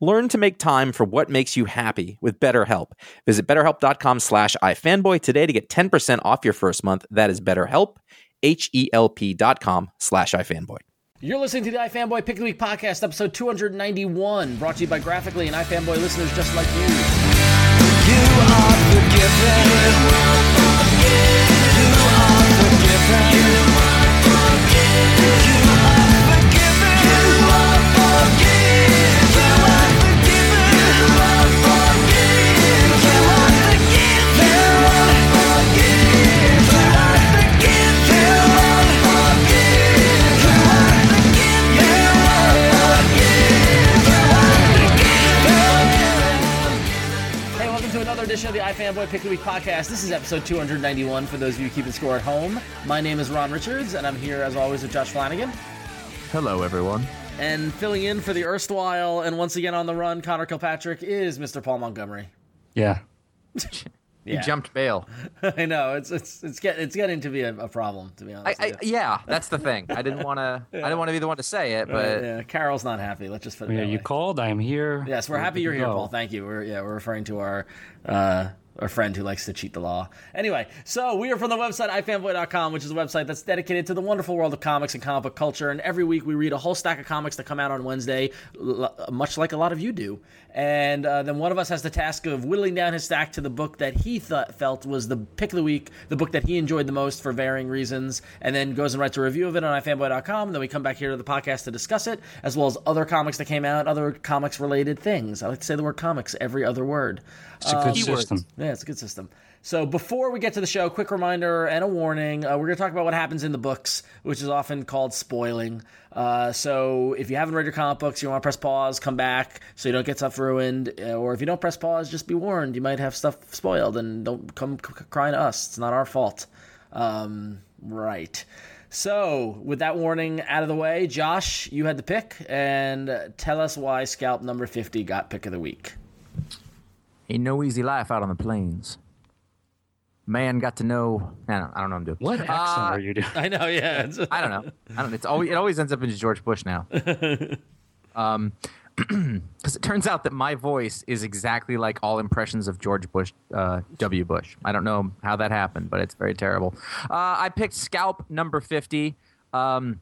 Learn to make time for what makes you happy with BetterHelp. Visit betterhelp.com slash ifanboy today to get 10% off your first month. That is betterhelp, H-E-L-P dot com slash ifanboy. You're listening to the iFanboy Pick of the Week podcast, episode 291, brought to you by Graphicly and iFanboy listeners just like you. You are forgiven. You are forgiven. You are forgiven. You are forgiven. You edition of the Pick of the Week podcast. This is episode 291 for those of you keeping score at home. My name is Ron Richards, and I'm here as always with Josh Flanagan. Hello, everyone. And filling in for the erstwhile and once again on the run, Conor Kilpatrick is Mr. Paul Montgomery. Yeah. yeah. jumped bail. I know it's it's it's getting it's getting to be a, a problem to be honest. I, I, yeah, that's the thing. I didn't want to. yeah. I didn't want to be the one to say it, but yeah, Carol's not happy. Let's just put it. Yeah, you called. I am here. Yes, we're, we're happy you're here, Paul. Thank you. We're yeah, we're referring to our uh, a friend who likes to cheat the law. Anyway, so we are from the website ifanboy.com, which is a website that's dedicated to the wonderful world of comics and comic book culture. And every week we read a whole stack of comics that come out on Wednesday, much like a lot of you do. And uh, then one of us has the task of whittling down his stack to the book that he thought felt was the pick of the week, the book that he enjoyed the most for varying reasons, and then goes and writes a review of it on ifanboy.com. And then we come back here to the podcast to discuss it, as well as other comics that came out, other comics related things. I like to say the word comics every other word. It's a good um, system. Yeah, it's a good system. So before we get to the show, quick reminder and a warning: uh, we're going to talk about what happens in the books, which is often called spoiling. Uh, so if you haven't read your comic books, you want to press pause, come back so you don't get stuff ruined. Uh, or if you don't press pause, just be warned you might have stuff spoiled, and don't come c- crying to us. It's not our fault. Um, right. So, with that warning out of the way, Josh, you had the pick, and tell us why Scalp number 50 got pick of the week. Ain't no easy life out on the plains. Man got to know. I don't, I don't know. What I'm doing. What accent uh, are you doing? I know. Yeah. I don't know. I don't. It's always. It always ends up in George Bush now. um, because it turns out that my voice is exactly like all impressions of George Bush, uh, W. Bush. I don't know how that happened, but it's very terrible. Uh, I picked Scalp number fifty. Um,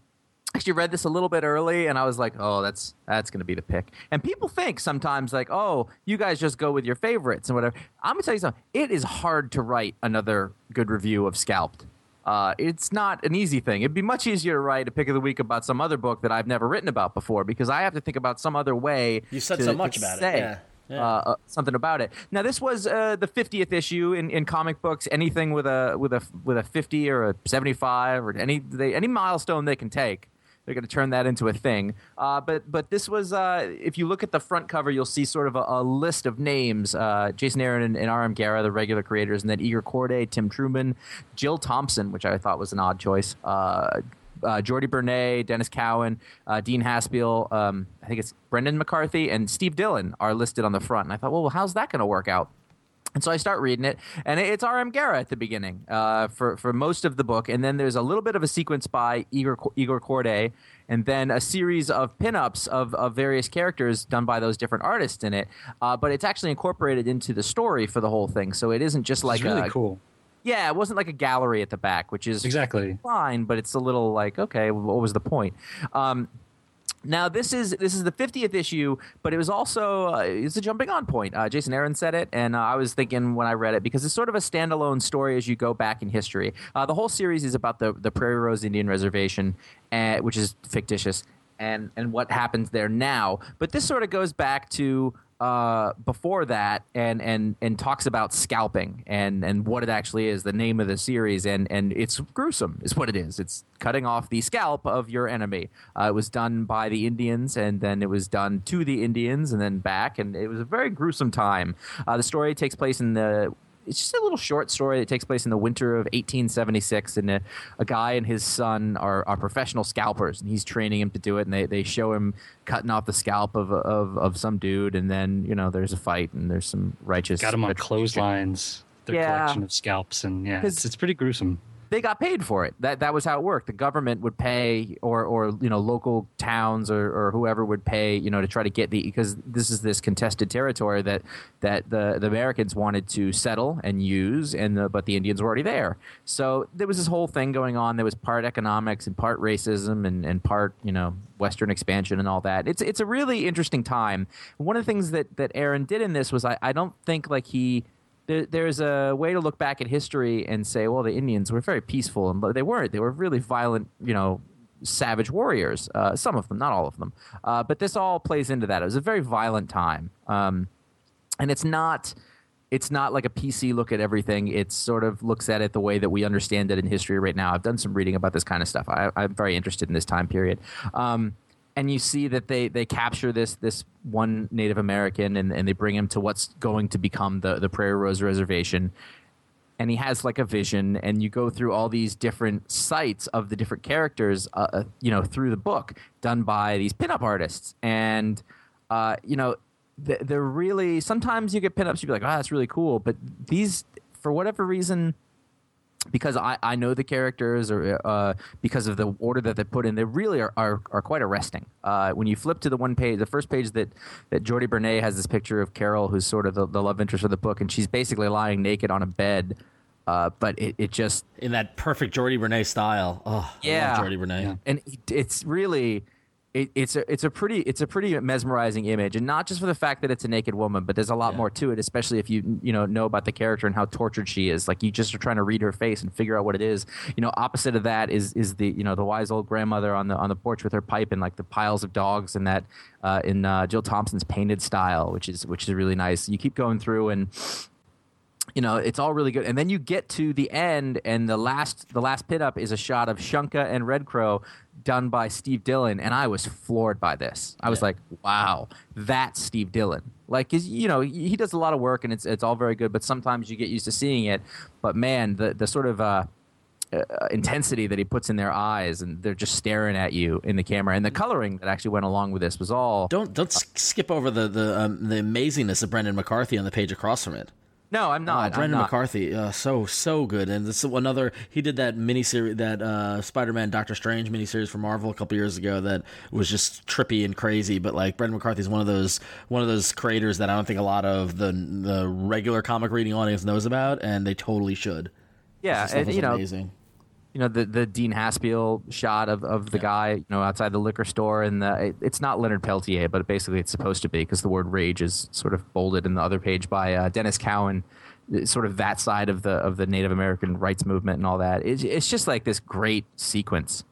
actually read this a little bit early and I was like, oh, that's that's gonna be the pick. And people think sometimes like, oh, you guys just go with your favorites and whatever. I'm gonna tell you something. It is hard to write another good review of Scalped. Uh, it's not an easy thing. It'd be much easier to write a pick of the week about some other book that I've never written about before because I have to think about some other way. You said to, so much about say, it. Yeah. Yeah. Uh, uh, something about it. Now, this was uh, the 50th issue in, in comic books. Anything with a with a with a 50 or a 75 or any they, any milestone they can take they're going to turn that into a thing. Uh, but but this was uh, if you look at the front cover, you'll see sort of a, a list of names: uh, Jason Aaron and, and R.M. Guerra, the regular creators, and then Igor Kordey, Tim Truman, Jill Thompson, which I thought was an odd choice. Uh, uh, Jordi Bernet, Denys Cowan, uh, Dean Haspiel, um, I think it's Brendan McCarthy, and Steve Dillon are listed on the front. And I thought, well, how's that going to work out? And so I start reading it, and it's R.M. Guerra at the beginning uh, for for most of the book, and then there's a little bit of a sequence by Igor Igor Kordey, and then a series of pinups of, of various characters done by those different artists in it. Uh, but it's actually incorporated into the story for the whole thing, so it isn't just like It's really a, cool. yeah, it wasn't like a gallery at the back, which is Exactly. fine, but it's a little like okay, what was the point? Um, now this is this is the 50th issue, but it was also uh, it's a jumping on point. Uh, Jason Aaron said it, and uh, I was thinking when I read it because it's sort of a standalone story as you go back in history. Uh, the whole series is about the the Prairie Rose Indian Reservation, uh, which is fictitious, and and what happens there now. But this sort of goes back to uh, before that and and and talks about scalping and and what it actually is the name of the series. And and it's gruesome is what it is. It's cutting off the scalp of your enemy. Uh, it was done by the indians and then it was done to the indians and then back. And it was a very gruesome time. Uh, the story takes place in the it's just a little short story that takes place in the winter of 1876 and a, a guy and his son are, are professional scalpers and he's training him to do it and they, they show him cutting off the scalp of, of, of some dude and then you know there's a fight and there's some righteous Got them on clotheslines. Their Yeah. collection of scalps, and yeah, it's, it's pretty gruesome. They got paid for it. That that was how it worked. The government would pay, or or you know local towns or, or whoever would pay, you know, to try to get the because this is this contested territory that that the, the Americans wanted to settle and use, and the, but the Indians were already there. So there was this whole thing going on. There was part economics and part racism and, and part you know Western expansion and all that. It's it's a really interesting time. One of the things that that Aaron did in this was I, I don't think like he there, there's a way to look back at history and say, well, the Indians were very peaceful, and they weren't. They were really violent, you know, savage warriors. Uh, some of them, not all of them. Uh, but this all plays into that. It was a very violent time, um, and it's not. It's not like a PC look at everything. It sort of looks at it the way that we understand it in history right now. I've done some reading about this kind of stuff. I, I'm very interested in this time period. Um, and you see that they, they capture this this one Native American and, and they bring him to what's going to become the, the Prairie Rose Reservation. And he has like a vision, and you go through all these different sites of the different characters, uh, uh, you know, through the book done by these pinup artists. And, uh, you know, they're really, sometimes you get pinups, you'd be like, oh, that's really cool. But these, for whatever reason, because I, I know the characters or uh, because of the order that they put in, they really are, are, are quite arresting. Uh, when you flip to the one page, the first page that, that Jordi Bernet has this picture of Carol, who's sort of the, the love interest of the book, and she's basically lying naked on a bed. Uh, but it, it just in that perfect Jordi Bernet style. Oh, Yeah. love Jordi Bernet. Yeah. and it, it's really it, it's a it's a pretty it's a pretty mesmerizing image, and not just for the fact that it's a naked woman, but there's a lot Yeah. more to it, especially if you you know know about the character and how tortured she is. Like you just are trying to read her face and figure out what it is. You know, opposite of that is is the you know the wise old grandmother on the on the porch with her pipe and like the piles of dogs and that uh, in uh, Jill Thompson's painted style, which is which is really nice. You keep going through and you know it's all really good and then you get to the end and the last the last pit up is a shot of shunka and red crow done by steve dillon and i was floored by this i was Yeah. like wow that's steve dillon like 'cause, you know he does a lot of work and it's it's all very good but sometimes you get used to seeing it but man the the sort of uh uh, intensity that he puts in their eyes and they're just staring at you in the camera and the coloring that actually went along with this was all Don't don't s- skip over the the um, the amazingness of Brendan McCarthy on the page across from it. No i'm not I'm Brendan not. McCarthy, uh, so so good, and this is another. He did that miniseries, that uh, Spider-Man Doctor Strange miniseries for Marvel a couple years ago that was just trippy and crazy. But like Brendan McCarthy is one of those one of those creators that I don't think a lot of the the regular comic reading audience knows about, and they totally should. yeah and, you know amazing. You know the the Dean Haspiel shot of, of the guy you know outside the liquor store and the, it, it's not Leonard Peltier but basically it's supposed to be because the word rage is sort of bolded in the other page by uh, Denys Cowan sort of that side of the of the Native American rights movement and all that. It's, it's just like this great sequence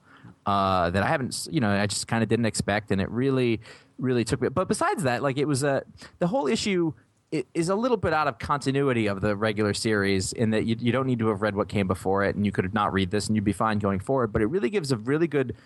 uh, that I haven't you know I just kind of didn't expect and it really really took me but besides that like it was a the whole issue is a little bit out of continuity of the regular series in that you, you don't need to have read what came before it and you could not read this and you'd be fine going forward but it really gives a really good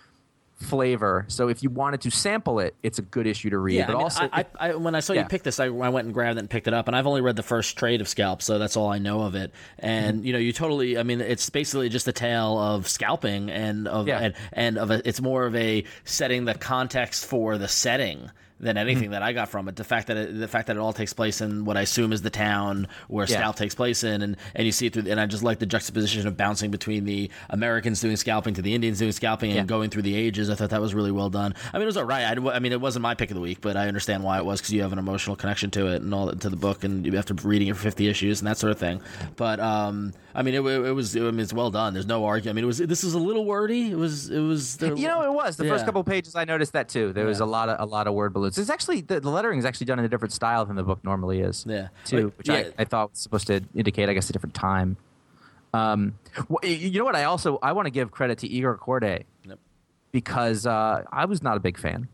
flavor so if you wanted to sample it it's a good issue to read Yeah, but I mean, also I, I, when I saw Yeah. you pick this, I, I went and grabbed it and picked it up, and I've only read the first trade of Scalp, so that's all I know of it. And Mm-hmm. you know, you totally, I mean, it's basically just a tale of scalping and of Yeah. and, and of a, it's more of a setting the context for the setting than anything that I got from it. The fact that it, the fact that it all takes place in what I assume is the town where Yeah. scalp takes place in, and, and you see it through. And I just like the juxtaposition of bouncing between the Americans doing scalping to the Indians doing scalping and Yeah. going through the ages. I thought that was really well done. I mean, it was all right. I, I mean, it wasn't my pick of the week, but I understand why it was because you have an emotional connection to it and all to the book, and you after reading it for fifty issues and that sort of thing. But um, I mean, it, it was. I mean, it's well done. There's no argument. I mean, it was. This was a little wordy. It was. It was. There, You know, it was the first couple pages. I noticed that too. There was a lot of a lot of word balloons. It's actually the, the lettering is actually done in a different style than the book normally is. Yeah. too, Like, which yeah. I, I thought was supposed to indicate, I guess, a different time. Um, wh- you know what? I also I want to give credit to Igor Kordey Yep. because uh, I was not a big fan.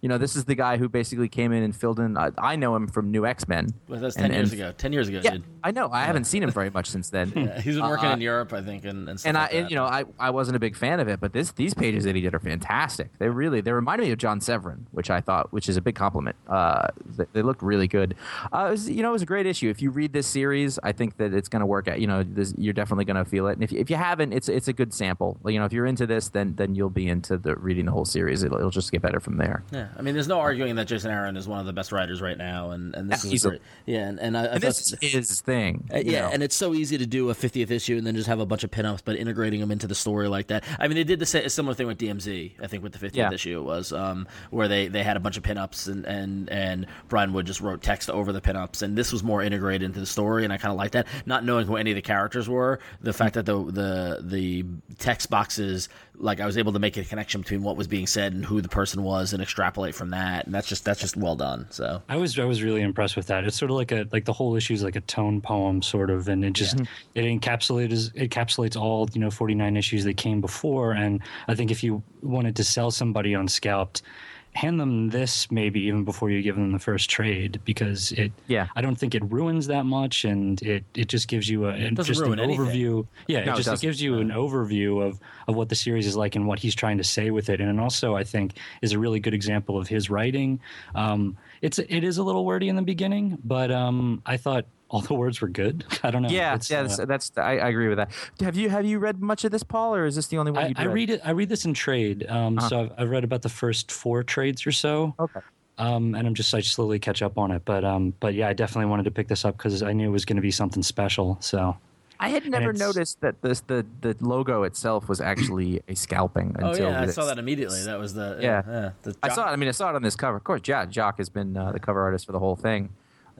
You know, this is the guy who basically came in and filled in. I, I know him from New X Men. Well, that's ten years ago. Ten years ago, Yeah, dude. I know. I haven't seen him very much since then. Yeah, he's been working Uh, in Europe, I think, and and, stuff and I, like and, you know, I, I wasn't a big fan of it, but this these pages that he did are fantastic. They really they reminded me of John Severin, which I thought, which is a big compliment. Uh, they, they looked really good. Uh, it was, you know, it was a great issue. If you read this series, I think that it's going to work out. You know, this, you're definitely going to feel it. And if you, if you haven't, it's it's a good sample. You know, if you're into this, then then you'll be into the reading the whole series. It'll, it'll just get better from there. Yeah, I mean, there's no arguing that Jason Aaron is one of the best writers right now, and, and this Yeah, is great. Yeah, and, and I, I And thought, this is his thing. uh, yeah, know. and it's so easy to do a 50th issue and then just have a bunch of pinups, but integrating them into the story like that. I mean, they did the sa- a similar thing with DMZ. I think with the 50th Yeah. issue it was um, where they, they had a bunch of pinups and, and and Brian Wood just wrote text over the pinups, and this was more integrated into the story, and I kind of like that. Not knowing who any of the characters were, the fact that the the the text boxes, like I was able to make a connection between what was being said and who the person was, and extrapolate from that, and that's just that's just well done. So. I was I was really impressed with that. It's sort of like a like the whole issue is like a tone poem sort of, and it just it encapsulates it encapsulates all you know forty nine issues that came before. And I think if you wanted to sell somebody on Scalped, hand them this maybe even before you give them the first trade because it Yeah. I don't think it ruins that much, and it it just gives you a doesn't just an anything. overview. Yeah, No, it it just it doesn't. gives you an overview of of what the series is like and what he's trying to say with it, and it also I think is a really good example of his writing. Um, it's it is a little wordy in the beginning, but um, I thought all the words were good. I don't know. Yeah, It's, yeah, uh, that's, that's I, I agree with that. Have you have you read much of this, Paul, or is this the only one I, you I read it. I read this in trade. Um, So I've, I've read about the first four trades or so. Okay. Um, and I'm just I slowly catch up on it. But um, but yeah, I definitely wanted to pick this up because I knew it was going to be something special. So I had never noticed that this the the logo itself was actually a scalping Oh until yeah, I saw that immediately. That was the Yeah. the I saw it. I mean, I saw it on this cover. Of course, yeah, Jock has been uh, the cover artist for the whole thing.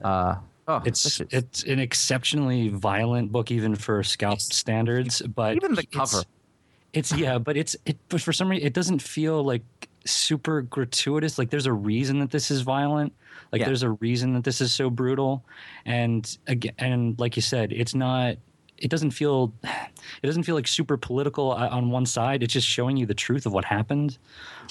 Uh, oh, it's is- it's an exceptionally violent book even for scalp standards. But even the it's- cover. It's yeah, but it's it. But for some reason, it doesn't feel like super gratuitous. Like there's a reason that this is violent. Like Yeah. there's a reason that this is so brutal. And again, and like you said, it's not. It doesn't feel. It doesn't feel like super political uh, on one side. It's just showing you the truth of what happened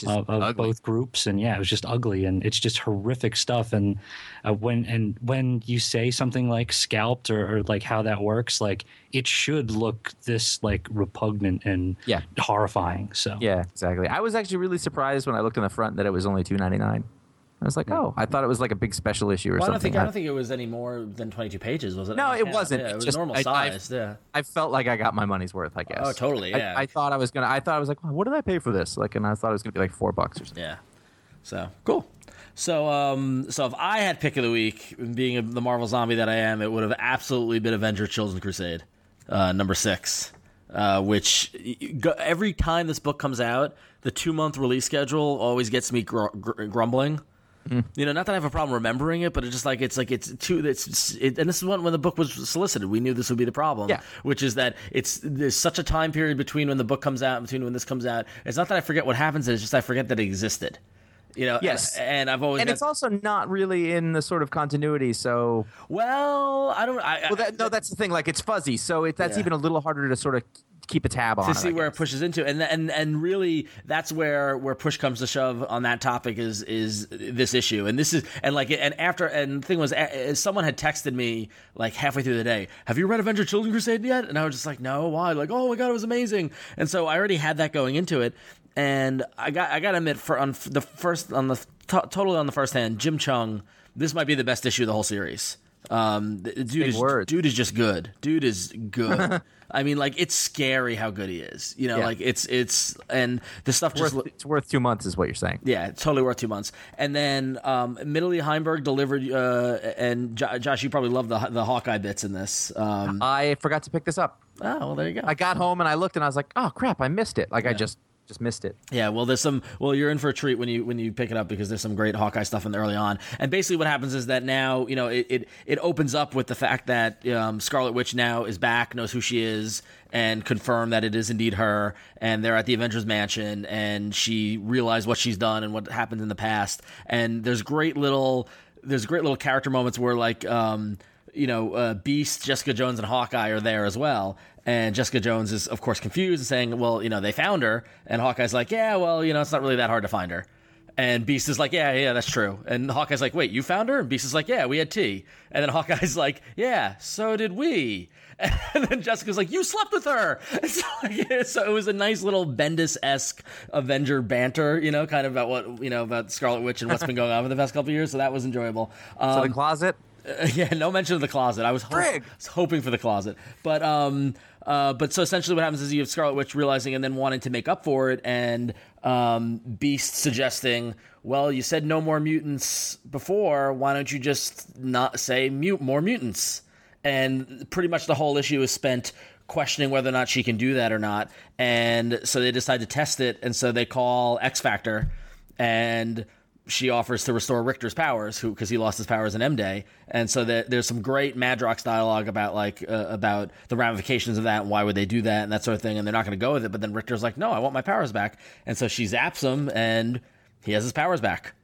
is of, ugly. both groups, and yeah, it was just ugly, and it's just horrific stuff. And uh, when and when you say something like scalped or, or like how that works, like it should look this like repugnant and Yeah. horrifying. So yeah, exactly. I was actually really surprised when I looked in the front that it was only two ninety nine. I was like, oh, I thought it was like a big special issue or Well, I don't something. think I don't think it was any more than 22 pages, was it? No, it wasn't. Yeah, it was just- normal I- I- size. yeah. I felt like I got my money's worth. I guess. Oh, totally, I- yeah. I, thought I was gonna. I thought I was like, well, what did I pay for this? Like, and I thought it was gonna be like four bucks or something. Yeah. So cool. So um, so if I had pick of the week, being a, the Marvel zombie that I am, it would have absolutely been Avenger: Children's Crusade, uh, number six. Uh, which every time this book comes out, the two month release schedule always gets me gr- gr- grumbling. You know, not that I have a problem remembering it, but it's just like it's like it's too. It's it, and this is when when the book was solicited, we knew this would be the problem. Yeah. which is that it's there's such a time period between when the book comes out and between when this comes out. It's not that I forget what happens; it's just I forget that it existed. You know, Yes. and, and I've always And got- it's also not really in the sort of continuity. So, well, I don't. I, well, that, no, that's the thing. Like, it's fuzzy, so it, that's Yeah. even a little harder to sort of keep a tab on. to it, see where it pushes into, and and and really, that's where where push comes to shove on that topic is is this issue, and this is and like and after and the thing was, a- someone had texted me like halfway through the day, "Have you read Avenger: Children Crusade yet?" And I was just like, "No, why?" Like, "Oh my god, it was amazing!" And so I already had that going into it, and I got I got to admit, for on the first on the to- totally on the first hand, Jim Cheung, this might be the best issue of the whole series. Um, dude is words. dude is just good. Dude is good. I mean, like it's scary how good he is. You know, Yeah. like it's it's and the stuff just. Worth, lo- it's worth two months, is what you're saying. yeah, it's totally worth two months. And then, um, admittedly, Heinberg delivered, uh, and Jo- Josh, you probably love the the Hawkeye bits in this. Um, I forgot to pick this up. oh, well, there you go. I got home and I looked and I was like, oh crap, I missed it. Like I just just missed it. Yeah, well, there's some. Well, you're in for a treat when you when you pick it up because there's some great Hawkeye stuff in the early on. And basically, what happens is that now you know it it, it opens up with the fact that um, Scarlet Witch now is back, knows who she is, and confirm that it is indeed her. And they're at the Avengers Mansion, and she realized what she's done and what happened in the past. And there's great little there's great little character moments where like. Um, you know, uh, Beast, Jessica Jones, and Hawkeye are there as well. And Jessica Jones is, of course, confused and saying, well, you know, they found her. And Hawkeye's like, yeah, well, you know, it's not really that hard to find her. And Beast is like, yeah, yeah, that's true. And Hawkeye's like, wait, you found her? And Beast is like, yeah, we had tea. And then Hawkeye's like, yeah, so did we. And then Jessica's like, you slept with her. Like, so it was a nice little Bendis esque Avenger banter, you know, kind of about what, you know, about Scarlet Witch and what's been going on for the past couple of years. So that was enjoyable. Um, So the closet. yeah, no mention of the closet. I was, ho- Frig. was hoping for the closet, but um, uh, but so essentially, what happens is you have Scarlet Witch realizing and then wanting to make up for it, and um, Beast suggesting, "Well, you said no more mutants before. Why don't you just not say mute more mutants?" And pretty much the whole issue is spent questioning whether or not she can do that or not, and so they decide to test it, and so they call X Factor, and she offers to restore Rictor's powers, who because he lost his powers in M Day, and so there, there's some great Madrox dialogue about like uh, about the ramifications of that and why would they do that and that sort of thing, and they're not going to go with it. But then Rictor's like, no, I want my powers back, and so she zaps him, and he has his powers back,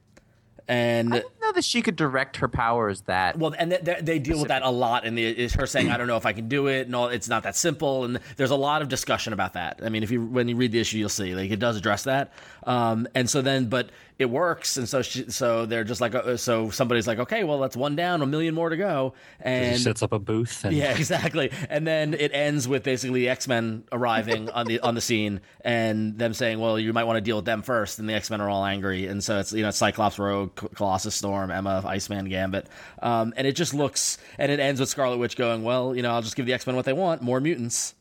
and. I didn't know that she could direct her powers that. Well, and they, they, they deal with that a lot, and the, is her saying, "I don't know if I can do it," and all. It's not that simple, and there's a lot of discussion about that. I mean, if you when you read the issue, you'll see like it does address that. Um, and so then, but it works, and so she, so they're just like, uh, so somebody's like, okay, well, that's one down, a million more to go, and sets up a booth. And yeah, exactly. And then it ends with basically the X Men arriving on the on the scene and them saying, "Well, you might want to deal with them first. And the X Men are all angry, and so it's you know Cyclops, Rogue, Colossus, Storm, Emma, Iceman, Gambit, um, and it just looks and it ends with Scarlet Witch going, "Well, you know, I'll just give the X Men what they want, more mutants."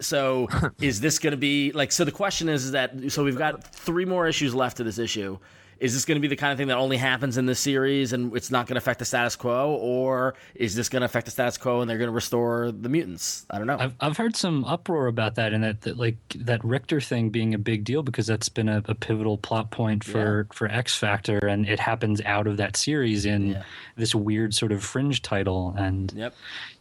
So is this going to be like? So the question is, is that so we've got three more issues left of this issue. Is this going to be the kind of thing that only happens in this series and it's not going to affect the status quo, or is this going to affect the status quo and they're going to restore the mutants? I don't know. I've I've heard some uproar about that, and that, that like that Rictor thing being a big deal because that's been a, a pivotal plot point for for X Factor, and it happens out of that series in Yeah. this weird sort of fringe title. And yep.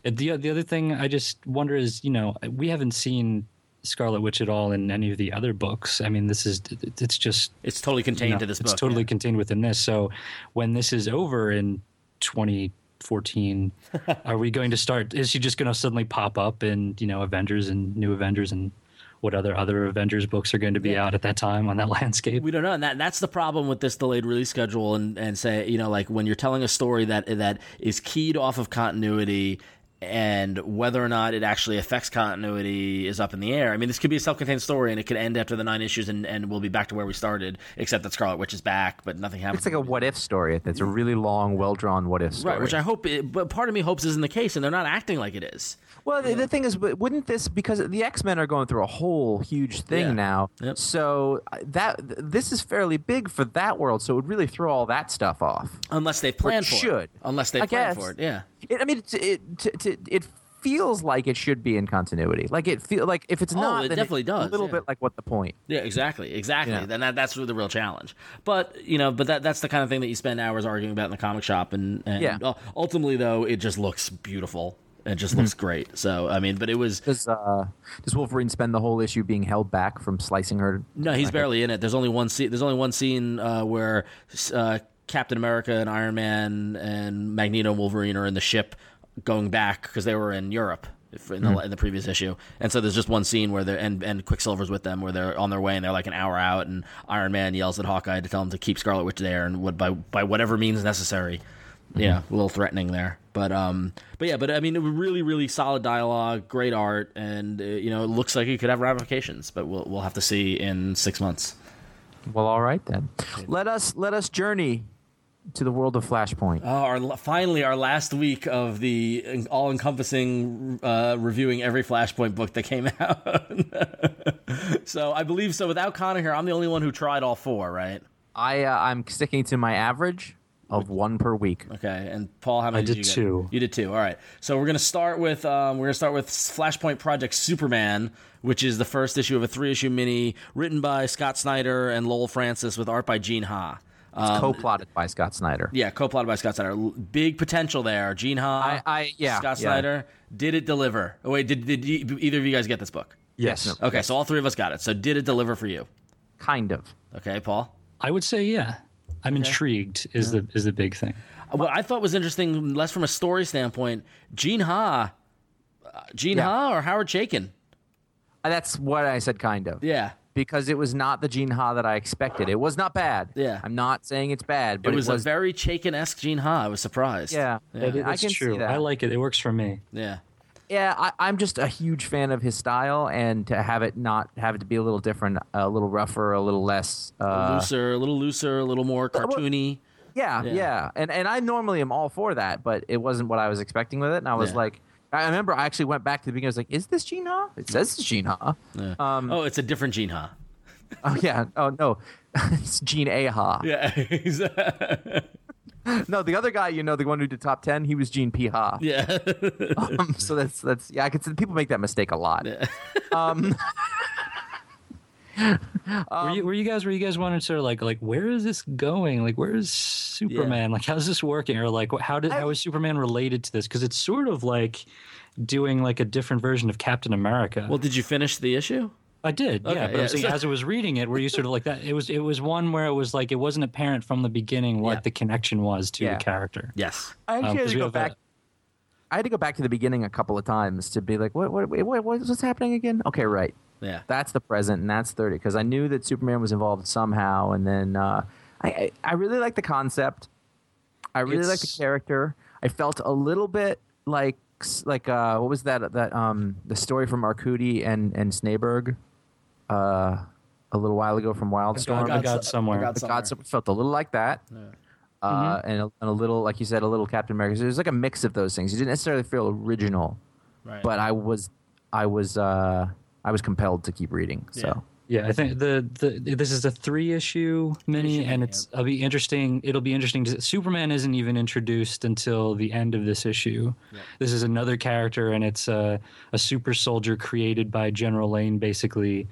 And the the other thing I just wonder is, you know, we haven't seen Scarlet Witch at all in any of the other books. I mean, this is it's just It's totally contained you know, to this book. it's book. totally yeah. contained within this. So when this is over in 2014, are we going to start? Is she just going to suddenly pop up in you know Avengers and New Avengers and what other other Avengers books are going to be out at that time on that landscape? We don't know, and that that's the problem with this delayed release schedule, and and say you know like when you're telling a story that that is keyed off of continuity. And whether or not it actually affects continuity is up in the air. I mean, this could be a self-contained story, and it could end after the nine issues, and, and we'll be back to where we started, except that Scarlet Witch is back, but nothing happens. It's like a what if story. It's a really long, well drawn what if story. right, which I hope, it, but part of me hopes isn't the case, and they're not acting like it is. Well, the, the thing is, wouldn't this because the X Men are going through a whole huge thing Yeah. now? Yep. So uh, that this is fairly big for that world. So it would really throw all that stuff off. Unless they plan for should. it. Unless they I plan guess. for it, yeah. It, I mean, it it, t- t- it feels like it should be in continuity. Like it feel like if it's Oh, not, it definitely does, A little yeah. bit like what the point? Yeah, exactly, exactly. Yeah. Then that, that's the real challenge. But you know, but that that's the kind of thing that you spend hours arguing about in the comic shop, and, and Yeah. ultimately, though, it just looks beautiful. It just Mm-hmm. looks great. So I mean, but it was Does uh, does Wolverine spend the whole issue being held back from slicing her? no, he's barely in it. There's only one scene. There's only one scene uh, where uh, Captain America and Iron Man and Magneto and Wolverine are in the ship going back because they were in Europe. In the, Hmm. in the previous issue, and so there's just one scene where they're and, and Quicksilver's with them, where they're on their way and they're like an hour out, and Iron Man yells at Hawkeye to tell him to keep Scarlet Witch there and what by by whatever means necessary. Hmm. Yeah, a little threatening there, but um, but yeah, but I mean, it was really, really solid dialogue, great art, and uh, you know, it looks like it could have ramifications, but we'll we'll have to see in six months. Well, all right then. Let us let us journey to the world of Flashpoint. Oh, our finally our last week of the all-encompassing uh, reviewing every Flashpoint book that came out. so I believe so. Without Connor here, I'm the only one who tried all four. Right? I uh, I'm sticking to my average of one per week. Okay. And Paul, how many did, did you two. get? You did two. All right. So we're gonna start with um, we're gonna start with Flashpoint Project Superman, which is the first issue of a three-issue mini written by Scott Snyder and Lowell Francis with art by Gene Ha. It's co-plotted by Scott Snyder. Yeah, co-plotted by Scott Snyder. L- Big potential there. Gene Ha, I- I- yeah, Scott yeah. Snyder. Did it deliver? Oh, wait, did, did you, either of you guys get this book? Yes. Okay, so all three of us got it. So did it deliver for you? Kind of. Okay, Paul. I would say yeah. I'm intrigued. Is the is the big thing. What I thought was interesting, less from a story standpoint, Gene Ha, uh, Gene Yeah. Ha or Howard Chaykin? Uh, That's what I said. Kind of. Yeah, Because it was not the Gene Ha that I expected. It was not bad. Yeah. I'm not saying it's bad, but it was, a very Chaykin-esque Gene Ha. I was surprised. yeah. yeah, it- I That's can true. see that. I like it. It works for me. yeah. Yeah, I, I'm just a huge fan of his style, and to have it not have it to be a little different, a little rougher, a little less. Uh, looser, a little looser, a little more cartoony. yeah, Yeah. yeah, and and I normally am all for that, but it wasn't what I was expecting with it, and I was Yeah. like, I remember I actually went back to the beginning. I was like, "Is this Gene Ha? It says it's Gene Ha." Yeah. Um, oh, it's a different Gene Ha. Oh yeah. Oh no, it's Gene A Ha. Yeah. No, the other guy, you know, the one who did top ten, he was Gene P Ha. yeah. Um, so that's that's yeah. I could see people make that mistake a lot. Um, were you were you guys were you guys wanted to like like where is this going? Like where is Superman? Like how's this working? Or like how did how is Superman related to this? Because it's sort of like doing like a different version of Captain America. well, did you finish the issue? I did, Okay, yeah. But yeah, I'm saying, as I was reading it, were you sort of like that? It was it was one where it was like it wasn't apparent from the beginning what Yeah. the connection was to Yeah. the character. Yes. I actually Um, had 'cause to go back. a- I had to go back to the beginning a couple of times to be like, what, what, wait, what, what's happening again? Okay, right. Yeah. That's the present, and that's thirty. Because I knew that Superman was involved somehow, and then uh, I, I, I really like the concept. I really like the character. I felt a little bit like like uh, what was that that um the story from Arcudi and and Snejbjerg, uh, a little while ago from Wildstorm. I got somewhere. I got The somewhere. God felt a little like that. Uh, and, a, and a little, like you said, a little Captain America. So There's like a mix of those things. You didn't necessarily feel original, Right. but I was, I was, uh, I was compelled to keep reading. So Yeah, I think the, the this is a three issue mini, Three-issue and mini, it's it'll be interesting. It'll be interesting. To, Superman isn't even introduced until the end of this issue. This is another character, and it's a a super soldier created by General Lane, basically.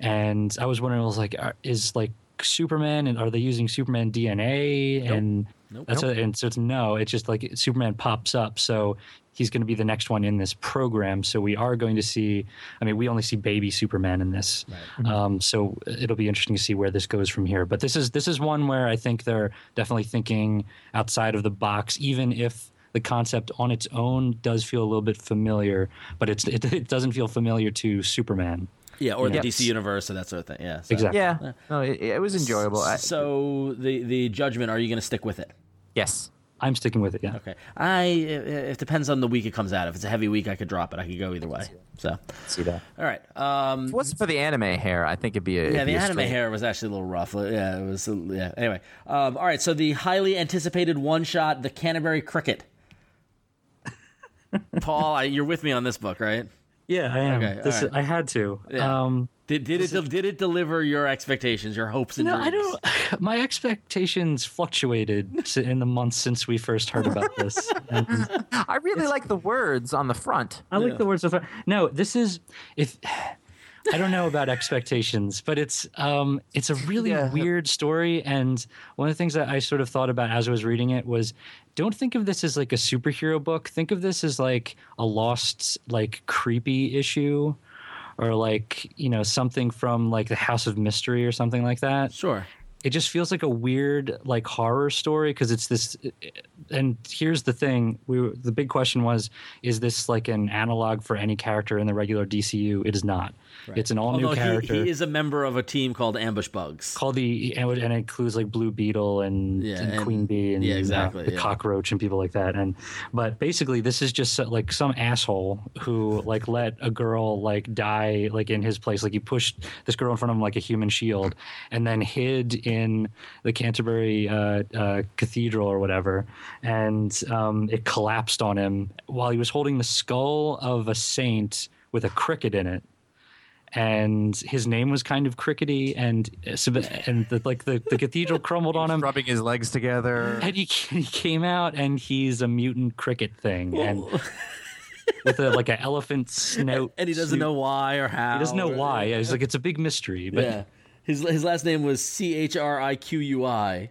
And I was wondering, I was like, are- is like Superman, and are they using Superman DNA? And Nope. that's a, and so it's no. It's just like Superman pops up, so he's going to be the next one in this program. So we are going to see. I mean, we only see baby Superman in this. Um, so it'll be interesting to see where this goes from here. But this is this is one where I think they're definitely thinking outside of the box, even if the concept on its own does feel a little bit familiar, but it's it, it doesn't feel familiar to Superman. yeah, or the Yep. DC universe or that sort of thing. Yeah. so- Exactly. yeah, no, it, it was enjoyable. I, So the the judgment, are you going to stick with it? yes, I'm sticking with it. Yeah. Okay. I it, it depends on the week it comes out. If it's a heavy week, I could drop it. I could go either way. So, see that. all right. Um, If for the anime hair, I think it'd be a yeah, the a anime straight- hair was actually a little rough. Yeah, it was. Yeah. Anyway, um, all right. So the highly anticipated one shot, the Canterbury Cricket. Paul, I, you're with me on this book, right? Yeah, I am. Okay, this all right. I had to. Yeah. Um, Did did it did it deliver your expectations, your hopes and no, dreams? I don't. My expectations fluctuated in the months since we first heard about this. And I really like the words on the front. I like the words of no. This is if I don't know about expectations, but it's um it's a really Yeah. weird story. And one of the things that I sort of thought about as I was reading it was, don't think of this as like a superhero book. Think of this as like a lost, like creepy issue. Or like you know something from like the House of Mystery or something like that. Sure. it just feels like a weird like horror story because it's this uh, uh, and here's the thing we the big question was is this like an analog for any character in the regular DCU it is not it's an all new character he, he is a member of a team called Ambush Bugs. called the and it includes like Blue Beetle and, Yeah, and and- Queen Bee and yeah, uh, exactly, the yeah. cockroach and people like that and but basically this is just like some asshole who like let a girl like die like in his place like he pushed this girl in front of him like a human shield and then hid in the Canterbury uh, uh, Cathedral or whatever, and um, it collapsed on him while he was holding the skull of a saint with a cricket in it. And his name was kind of crickety, and uh, and the, like the, the cathedral crumbled on him, rubbing his legs together. and he, he came out, and he's a mutant cricket thing, and with a like an elephant snout, and he doesn't suit. know why or how. He doesn't know or- why. Yeah, he's like, it's a big mystery. But Yeah. His his last name was C H R I Q U I.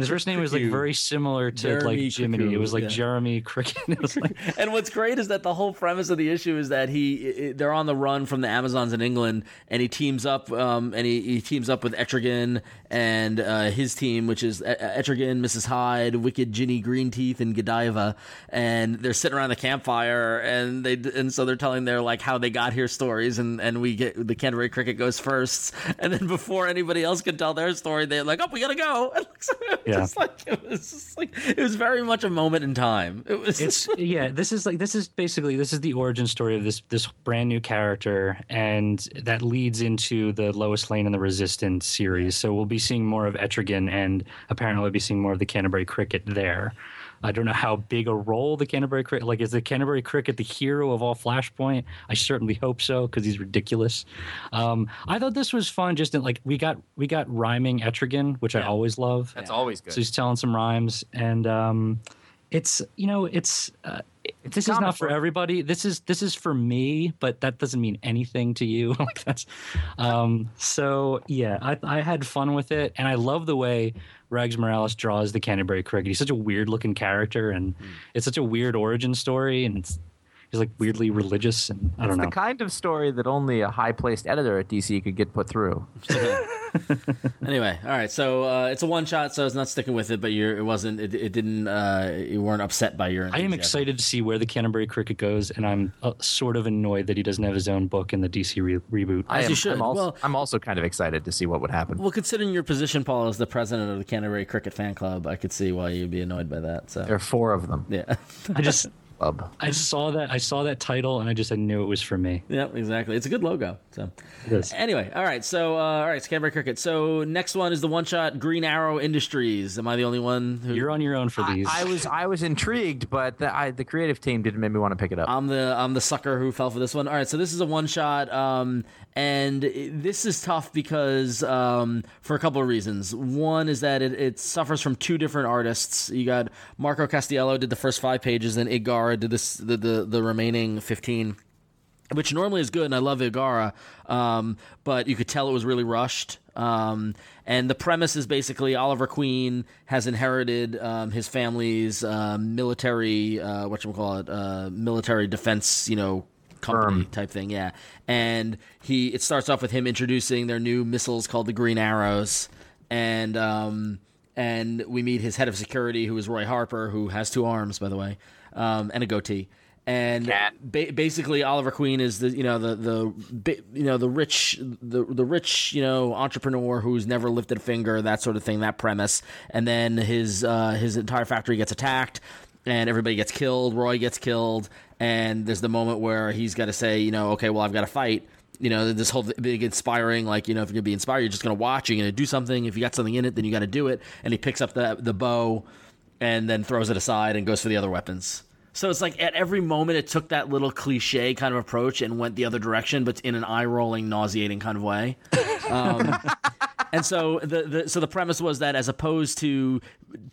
his first name was like very similar to Jeremy like Jiminy. Cuckoo, It was like yeah. Jeremy Cricket. Like And what's great is that the whole premise of the issue is that he they're on the run from the Amazons in England, and he teams up um, and he, he teams up with Etrigan and uh, his team, which is Etrigan, Mrs. Hyde, Wicked Ginny Greenteeth, and Godiva, and they're sitting around the campfire, and they and so they're telling their like how they got here stories, and and we get the Canterbury Cricket goes first, and then before anybody else can tell their story, they're like, oh, we gotta go. And so it was Yeah. just like it was just like it was very much a moment in time. It was it's yeah. This is like this is basically this is the origin story of this this brand new character, and that leads into the Lois Lane and the Resistance series. So we'll be seeing more of Etrigan, and apparently we'll be seeing more of the Canterbury Cricket there. I don't know how big a role the Canterbury Cricket like is the Canterbury Cricket the hero of all Flashpoint. I certainly hope so because he's ridiculous. Um, I thought this was fun. Just in, like we got we got rhyming Etrigan, which I always love. That's always good. So he's telling some rhymes, and um, it's you know it's uh, this is not for everybody. This is this is for me, but that doesn't mean anything to you. like that's um, so yeah. I I had fun with it, and I love the way Rags Morales draws the Canterbury Cricket. He's such a weird looking character, and Hmm. it's such a weird origin story, and it's, he's like weirdly religious, and I don't know. the kind of story that only a high placed editor at DC could get put through. Anyway, all right. So uh, it's a one shot, so it's not sticking with it. But you're, it wasn't. It, it didn't. Uh, you weren't upset by your. I am excited to see where the Canterbury Cricket goes, and I'm uh, sort of annoyed that he doesn't have his own book in the DC re- reboot. I As am, you should. I'm also, Well- I'm also kind of excited to see what would happen. Well, considering your position, Paul, as the president of the Canterbury Cricket Fan Club, I could see why you'd be annoyed by that. So there are four of them. yeah, I just Club. I saw that I saw that title and I just I knew it was for me. yeah, exactly. It's a good logo. So anyway, all right. So uh, all right, it's Canterbury Cricket. So next one is the one shot Green Arrow Industries. Am I the only one who? You're on your own for these. I was I was intrigued, but the, I, the creative team didn't make me want to pick it up. I'm the I'm the sucker who fell for this one. All right, so this is a one shot, um, and it- this is tough because um, for a couple of reasons. One is that it, it suffers from two different artists. You got Marco Castiello did the first five pages, and Igara did this the the, the remaining fifteen. Which normally is good, and I love Igara, um, but you could tell it was really rushed. Um, and the premise is basically Oliver Queen has inherited um, his family's um, military, uh, what you call it, uh, military defense, you know, company type thing, yeah. And he, it starts off with him introducing their new missiles called the Green Arrows, and um, and we meet his head of security, who is Roy Harper, who has two arms, by the way, um, and a goatee. And ba- basically, Oliver Queen is the you know the the you know the rich the the rich you know entrepreneur who's never lifted a finger, that sort of thing, that premise. And then his uh, his entire factory gets attacked, and everybody gets killed. Roy gets killed, and there's the moment where he's got to say, you know, okay, well, I've got to fight you know, this whole big inspiring, like, you know, if you're going to be inspired, you're just going to watch, you're to do something. If you got something in it, then you got to do it. And he picks up the, the bow and then throws it aside and goes for the other weapons. So it's like at every moment it took that little cliche kind of approach and went the other direction, but in an eye rolling, nauseating kind of way. Um, and so the, the so the premise was that as opposed to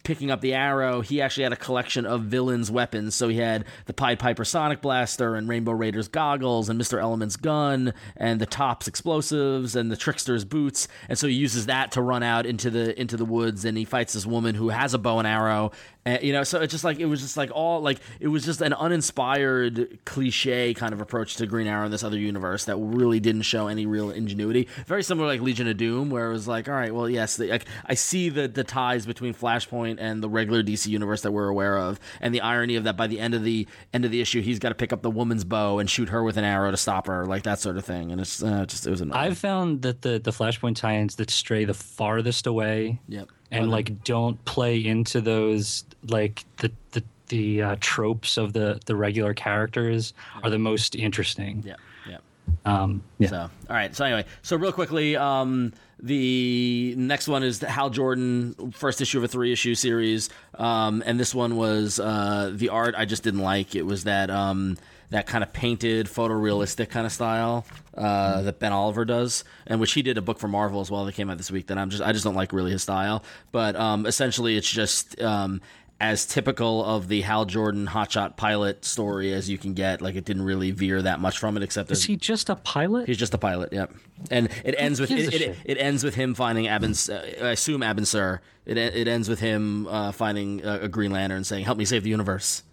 picking up the arrow, he actually had a collection of villains' weapons. So he had the Pied Piper Sonic Blaster and Rainbow Raiders goggles and Mister Element's gun and the Tops explosives and the Trickster's boots. And so he uses that to run out into the into the woods and he fights this woman who has a bow and arrow. And, you know, so it's just like it was just like all like it was just an uninspired cliche kind of approach to Green Arrow in this other universe that really didn't show any real ingenuity. Very similar like Legion of Doom, where it was like, all right, well, yes, the, like, I see the the ties between Flashpoint and the regular DC universe that we're aware of, and the irony of that by the end of the end of the issue, he's got to pick up the woman's bow and shoot her with an arrow to stop her, like that sort of thing. And it's uh, just it was annoying. I've found that the the Flashpoint tie-ins that stray the farthest away Yep. And Well, like don't play into those like the the the uh, tropes of the the regular characters are the most interesting. yeah, yeah. Um, yeah. So, all right. So anyway, so real quickly, um, the next one is the Hal Jordan first issue of a three issue series, um, and this one was uh, the art I just didn't like. It was that um, that kind of painted, photorealistic kind of style uh, that Ben Oliver does, and which he did a book for Marvel as well that came out this week. That I'm just I just don't like really his style. But um, essentially, it's just um, as typical of the Hal Jordan hotshot pilot story as you can get. Like it didn't really veer that much from it, except Is as, he just a pilot? he's just a pilot. Yep, and it ends with it, it, it ends with him finding Abin. Uh, I assume Abin Sur. It it ends with him uh, finding a, a Green Lantern and saying, "Help me save the universe."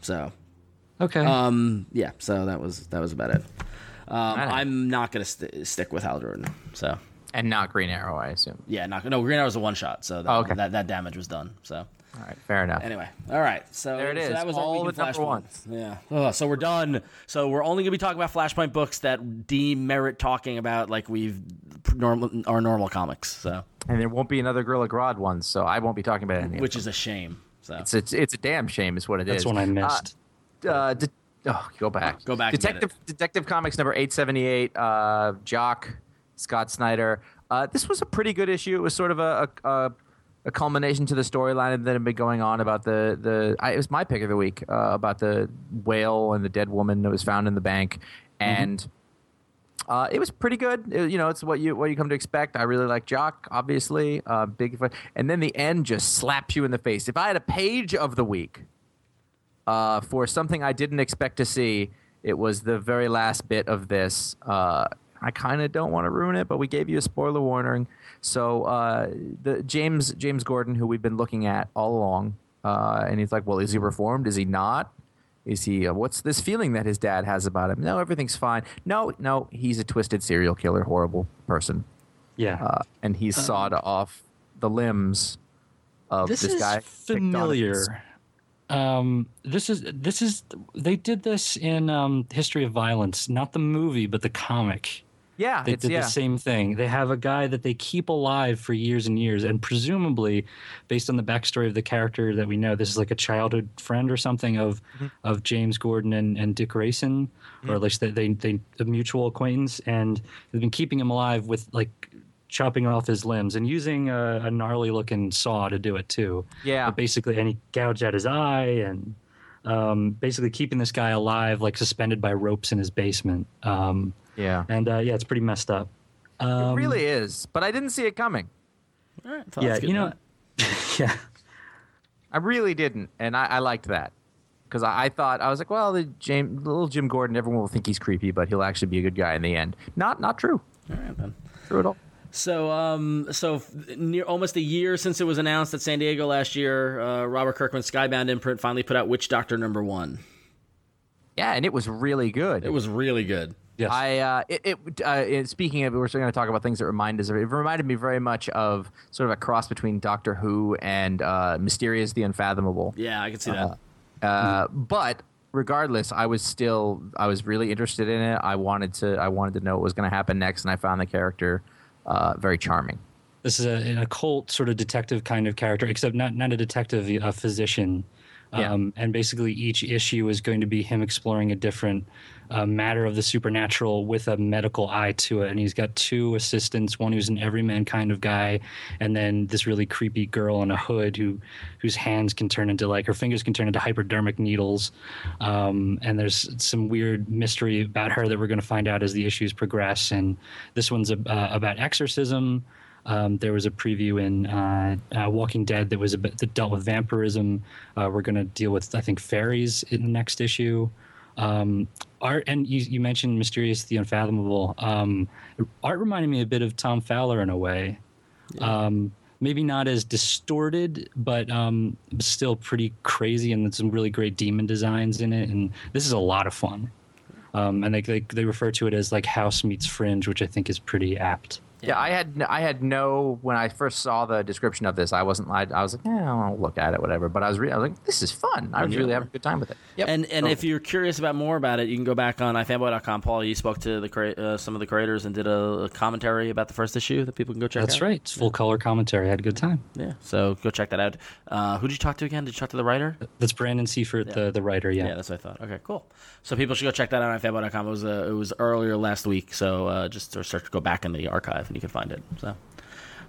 So Okay. um, yeah, so that was that was about it. Um, I'm not gonna st- stick with Hal Jordan. So And not Green Arrow, I assume. yeah, not no Green Arrow was a one shot, so that, Oh, okay. that that damage was done. So All right, fair enough. anyway, all right. So There it is. so that was all week in the number Flashpoint. ones. Yeah. Oh, so we're done. So we're only gonna be talking about Flashpoint books that demerit talking about, like we've normal our normal comics. So And there won't be another Gorilla Grodd one, so I won't be talking about any. of which them. is a shame. So it's, it's it's a damn shame, is what it is. That's one I missed. Uh, uh, de- oh, go back. Go back Detective Detective Comics number eight seventy eight. Uh, Jock Scott Snyder. Uh, this was a pretty good issue. It was sort of a a, a, culmination to the storyline that had been going on about the the. I, it was my pick of the week uh, about the whale and the dead woman that was found in the bank, and. Uh, it was pretty good. It- you know, it's what you what you come to expect. I really like Jock, obviously, uh, big. And then the end just slaps you in the face. If I had a page of the week uh, for something I didn't expect to see, it was the very last bit of this. Uh, I kind of don't want to ruin it, but we gave you a spoiler warning. So uh, the James James Gordon, who we've been looking at all along, uh, and he's like, "Well, is he reformed? Is he not? Is he? Uh, what's this feeling that his dad has about him? No, everything's fine. No, no, he's a twisted serial killer, horrible person, yeah. uh, and he sawed off the limbs of this, this, is guy. picked on familiar. Um, this is this is they did this in um, History of Violence, not the movie, but the comic. Yeah, They did yeah. the same thing. They have a guy that they keep alive for years and years, and presumably, based on the backstory of the character that we know, this is like a childhood friend or something of Mm-hmm. of James Gordon and, and Dick Grayson, or at least they, they they a mutual acquaintance, and they've been keeping him alive with like chopping off his limbs and using a, a gnarly looking saw to do it too. Yeah. But basically, and he gouged out his eye and. Um, basically, keeping this guy alive, like suspended by ropes in his basement. Um, Yeah. and uh, yeah, it's pretty messed up. Um, it really is, but I didn't see it coming. all right, so yeah, you know, yeah, I really didn't, and I, I liked that because I, I thought I was like, well, the James, little Jim Gordon, everyone will think he's creepy, but he'll actually be a good guy in the end. Not, not true. All right, then. True at all. So, um, so f- near almost a year since it was announced at San Diego last year, uh, Robert Kirkman's Skybound imprint finally put out Witch Doctor number one. Yeah, and it was really good. It was really good. yes. I uh, it, it, uh, it speaking of, we're still going to talk about things that remind us of it. It reminded me very much of sort of a cross between Doctor Who and uh, Mysterious the Unfathomable. Yeah, I can see that. Uh, but regardless, I was still I was really interested in it. I wanted to I wanted to know what was going to happen next, and I found the character uh, very charming. this is a, an occult sort of detective kind of character, except not not a detective, a physician. Yeah. Um, and basically, each issue is going to be him exploring a different uh, matter of the supernatural with a medical eye to it. And he's got two assistants, one who's an everyman kind of guy, and then this really creepy girl in a hood who whose hands can turn into like her fingers can turn into hypodermic needles. Um, and there's some weird mystery about her that we're going to find out as the issues progress. And this one's a, uh, about exorcism. Um, there was a preview in uh, uh, Walking Dead that was a bit, that dealt with vampirism. Uh, we're going to deal with, I think, fairies in the next issue. Um, art, and you, you mentioned Mysterious the Unfathomable. Um, art reminded me a bit of Tom Fowler in a way. Um, maybe not as distorted, but um, still pretty crazy, and some really great demon designs in it. And this is a lot of fun. Um, and they, they they refer to it as like House meets Fringe, which I think is pretty apt. Yeah, I had I had no when I first saw the description of this, I wasn't I, I was like, yeah, I'll look at it, whatever. But I was, re- I was like, this is fun. I was really having a good time with it. Yep. And and if you're curious about more about it, you can go back on ifanboy.com. Paul, you spoke to the crea- uh, some of the creators and did a, a commentary about the first issue that people can go check out. That's out. right. It's full color commentary. I had a good time. Yeah, so go check that out. Uh, who did you talk to again? Did you talk to the writer? That's Brandon Seifert, the the writer. Yeah. Yeah, that's what I thought. Okay, cool. So people should go check that out on fanboy.com. It was uh, it was earlier last week, so uh, just to start to go back in the archive and you can find it. So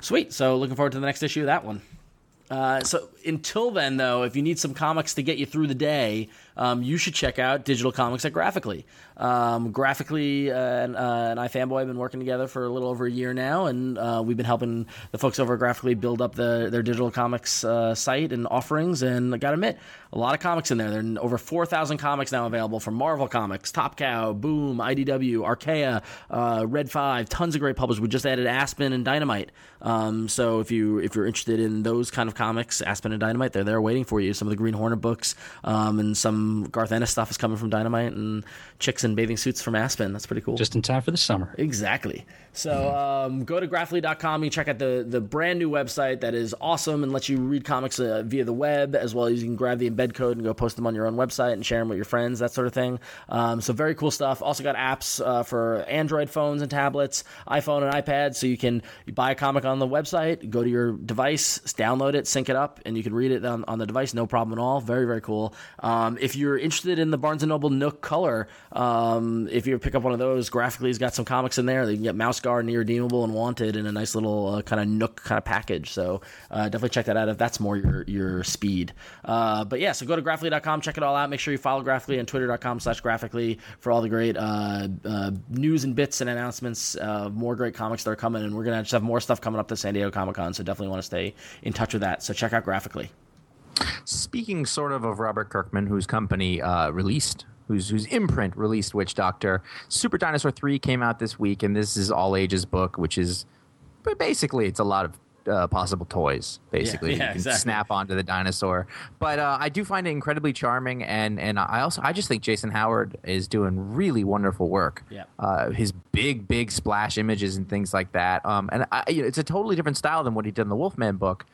sweet. So looking forward to the next issue of that one. Uh, so until then, though, if you need some comics to get you through the day, um, you should check out digital comics at Graphicly. Um, Graphicly uh, and, uh, and iFanboy have been working together for a little over a year now, and uh, we've been helping the folks over at Graphicly build up the, their digital comics uh, site and offerings. And I got to admit, a lot of comics in there. There are over 4,000 comics now available from Marvel Comics, Top Cow, Boom, IDW, Archaia, uh, Red Five, tons of great publishers. We just added Aspen and Dynamite. Um, so if you if you're interested in those kind of comics, Aspen and Dynamite, they're there waiting for you. Some of the Green Hornet books um, and some Garth Ennis stuff is coming from Dynamite, and chicks in bathing suits from Aspen. That's pretty cool. Just in time for the summer. Exactly. So um, go to graphicly.com. You check out the, the brand new website that is awesome and lets you read comics uh, via the web, as well as you can grab the embed code and go post them on your own website and share them with your friends, that sort of thing. Um, so very cool stuff. Also got apps uh, for Android phones and tablets, iPhone and iPad. So you can buy a comic on the website, go to your device, download it, sync it up, and you can read it on, on the device. No problem at all. Very very cool. Um, if you're interested in the Barnes and Noble Nook Color, um, if you pick up one of those, Graphicly, has got some comics in there. You can get Mouse Guard, Irredeemable, and Wanted in a nice little uh, kind of Nook kind of package. So uh, definitely check that out if that's more your your speed. Uh, but yeah, so go to graphicly.com, check it all out. Make sure you follow Graphicly on twitter.com slash graphicly for all the great uh, uh, news and bits and announcements. Uh, more great comics that are coming, and we're going to just have more stuff coming up to San Diego Comic Con. So definitely want to stay in touch with that. So check out Graphicly. Speaking sort of of Robert Kirkman, whose company uh, released, whose whose imprint released Witch Doctor, Super Dinosaur Three came out this week, and this is all ages book, which is, but basically it's a lot of. Uh, possible toys, basically, yeah, you can exactly. snap onto the dinosaur. But uh, I do find it incredibly charming, and and I also I just think Jason Howard is doing really wonderful work. Yeah. uh, his big big splash images and things like that. Um, and I, you know, it's a totally different style than what he did in the Wolfman book.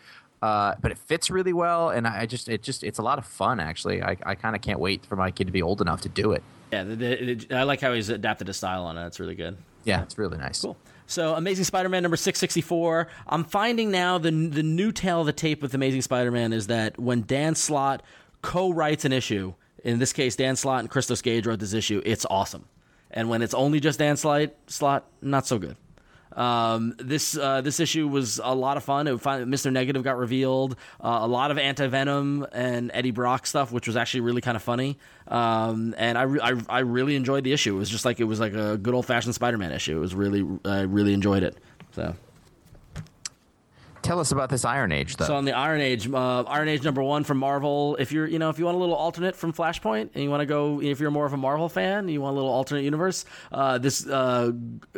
Uh, but it fits really well, and I just it just it's a lot of fun actually. I, I kind of can't wait for my kid to be old enough to do it. Yeah, the, the, the- I like how he's adapted his style on it. It's really good. Yeah, it's really nice. Cool. So, Amazing Spider-Man number six sixty four. I'm finding now the the new tale of the tape with Amazing Spider-Man is that when Dan Slott co-writes an issue, in this case Dan Slott and Christos Gage wrote this issue, it's awesome. And when it's only just Dan Slott, Slott not so good. Um, this uh, this issue was a lot of fun. It Mr. Negative got revealed. Uh, a lot of Anti Venom and Eddie Brock stuff, which was actually really kind of funny. Um, and I, re- I I really enjoyed the issue. It was just like it was like a good old fashioned Spider Man issue. It was really I really enjoyed it. So. Tell us about this Iron Age though. So on the Iron Age, uh, Iron Age number one from Marvel. If you're, you know, if you want a little alternate from Flashpoint, and you want to go, if you're more of a Marvel fan, you want a little alternate universe. Uh, this uh,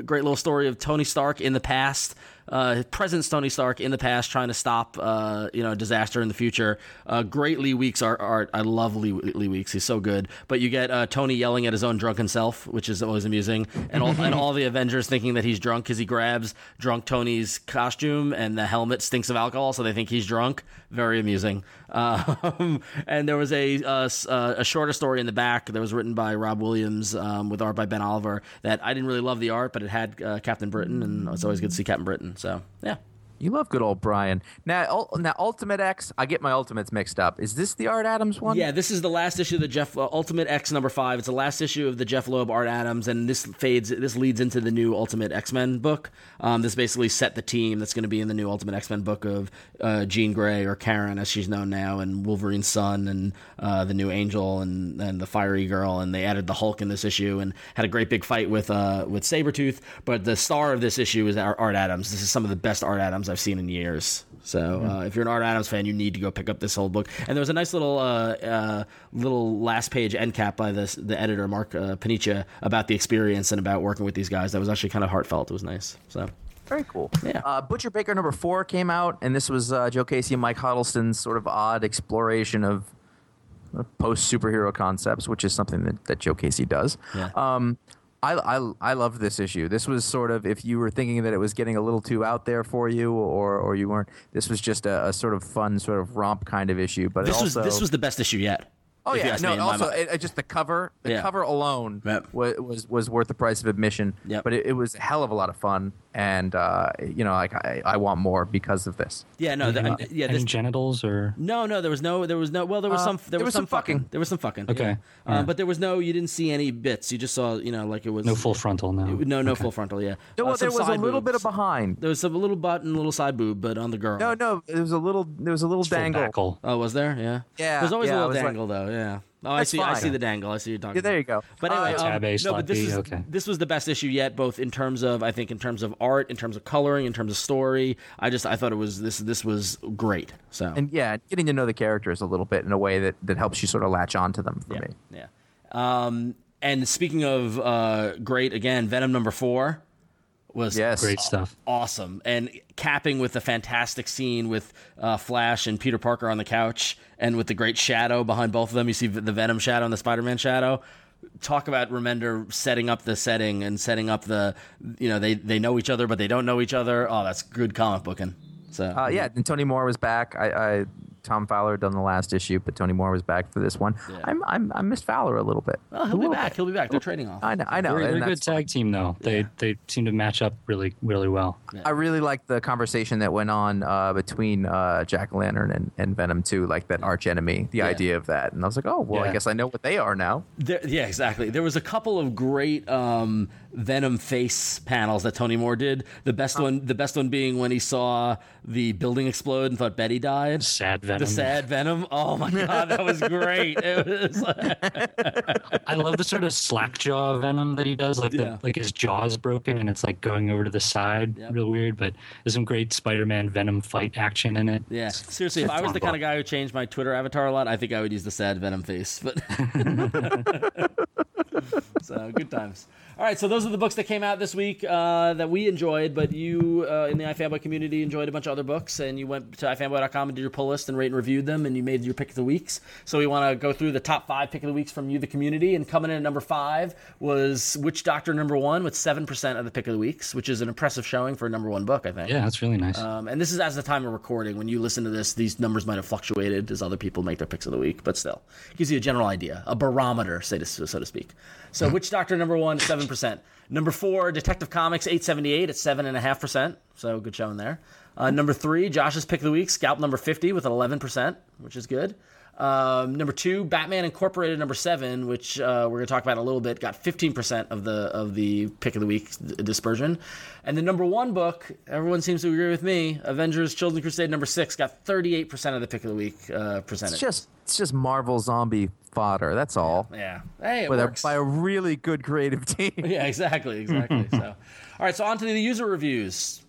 great little story of Tony Stark in the past, uh, present Tony Stark in the past, trying to stop, uh, you know, disaster in the future. Uh, great Lee Weeks art. art. I love Lee, Lee Weeks. He's so good. But you get uh, Tony yelling at his own drunken self, which is always amusing, and all, and all the Avengers thinking that he's drunk because he grabs drunk Tony's costume and the helmet stinks of alcohol, so they think he's drunk. Very amusing. Um, and there was a, uh, a shorter story in the back that was written by Rob Williams um, with art by Ben Oliver that I didn't really love the art, but it had uh, Captain Britain, and it's always good to see Captain Britain. So yeah. You love good old Brian. Now, now Ultimate X, I get my Ultimates mixed up. Is this the Art Adams one? Yeah, this is the last issue of the Jeph uh, Ultimate X number five. It's the last issue of the Jeph Loeb Art Adams, and this fades. This leads into the new Ultimate X Men book. Um, this basically set the team that's going to be in the new Ultimate X Men book of uh, Jean Grey or Karen, as she's known now, and Wolverine's son, and uh, the new Angel, and, and the Fiery Girl, and they added the Hulk in this issue, and had a great big fight with uh, with Sabretooth. But the star of this issue is Art Adams. This is some of the best Art Adams I've seen in years. So uh, if you're an Art Adams fan, you need to go pick up this whole book. And there was a nice little uh, uh, little last page end cap by this the editor Mark uh, Paniccia about the experience and about working with these guys. That was actually kind of heartfelt. It was nice. So Very cool. Yeah. Uh, Butcher Baker number four came out, and this was uh, Joe Casey and Mike Huddleston's sort of odd exploration of post superhero concepts, which is something that, that Joe Casey does. Yeah. Um, I, I, I loved this issue. This was sort of if you were thinking that it was getting a little too out there for you, or or you weren't. This was just a, a sort of fun, sort of romp kind of issue. But it This was this was the best issue yet. Oh yeah, no. me, in my Also, it, it just the cover, the Yeah. cover alone Yep. was, was was worth the price of admission. Yep. But it, it was a hell of a lot of fun, and uh, you know, like I, I want more because of this. yeah, no, the, Any, yeah, any this, genitals or no, no, there was no, there was no. Well, there was Uh, some, there, there was, was some some fucking. fucking. There was some fucking. Okay. yeah. All Um, but there was no. You didn't see any bits. You just saw, you know, like it was no full frontal? No. No, no full frontal. Yeah. No, Uh, well, some there was a side little bit of behind. There was some little butt and a little side boob, but on the girl. No, no, there was a little, there was a little Full dangle. Oh, was there? Yeah. Yeah, There's always yeah, a it little was like- dangle, though. Yeah. Oh, I see. I see the dangle. I see you're talking. Yeah, there you go. But anyway, Uh, um, no, but this B, is okay. this was the best issue yet, both in terms of I think in terms of art, in terms of coloring, in terms of story. I just I thought it was this this was great. So and yeah, getting to know the characters a little bit in a way that, that helps you sort of latch onto them for yeah, me. yeah. Um, and speaking of uh, great, again, Venom number four was Yes. Great stuff. awesome and capping with a fantastic scene with uh, flash and peter parker on the couch and with the great shadow behind both of them you see the venom shadow and the spider-man shadow talk about remender setting up the setting and setting up the you know they they know each other but they don't know each other oh that's good comic booking so Uh, yeah, and Tony Moore was back. I, I Tom Fowler done the last issue, but Tony Moore was back for this one. Yeah. I'm, I'm I missed Fowler a little bit. oh, A he'll be back bit. he'll be back they're trading off I know, I know. They're, they're a good that's fine. tag team though. They Yeah. they seem to match up really really well. I really like the conversation that went on uh, between uh, Jack Lantern and, and Venom too, like that arch enemy, the Yeah. idea of that, and I was like, oh well, Yeah. I guess I know what they are now. There, yeah, exactly. There was a couple of great um, Venom face panels that Tony Moore did. The best one, the best one being when he saw the building explode and thought Betty died. Sad Venom. The sad Venom. Oh my god, that was great. It was I love the sort of slack jaw venom that he does. Like Yeah. like his jaw is broken and it's like going over to the side, Yep. real weird. But there's some great Spider-Man Venom fight action in it. yeah. Seriously, if I was the kind of guy who changed my Twitter avatar a lot, I think I would use the sad Venom face. But so good times. All right, so those are the books that came out this week uh, that we enjoyed, but you uh, in the iFanboy community enjoyed a bunch of other books, and you went to ifanboy.com and did your pull list and rate and reviewed them, and you made your pick of the weeks. So we want to go through the top five pick of the weeks from you, the community, and coming in at number five was Witch Doctor number one with seven percent of the pick of the weeks, which is an impressive showing for a number one book, I think. Yeah, that's really nice. Um, and this is as the time of recording. When you listen to this, these numbers might have fluctuated as other people make their picks of the week, but still, gives you a general idea, a barometer, say to, so to speak. So, Witch Doctor number one, seven percent. Number four, Detective Comics eight seventy eight at seven and a half percent. So good showing there. Uh, number three, Josh's pick of the week, Scalped number fifty with eleven percent, which is good. Um, number two, Batman Incorporated number seven, which uh, we're going to talk about in a little bit, got 15% of the of the pick of the week dispersion. And the number one book, everyone seems to agree with me, Avengers Children's Crusade number six, got 38% of the pick of the week uh, presented. It's just it's just Marvel zombie fodder. That's all. yeah. Hey, it With a, by a really good creative team. yeah, exactly, exactly. so, all right, so on to the user reviews.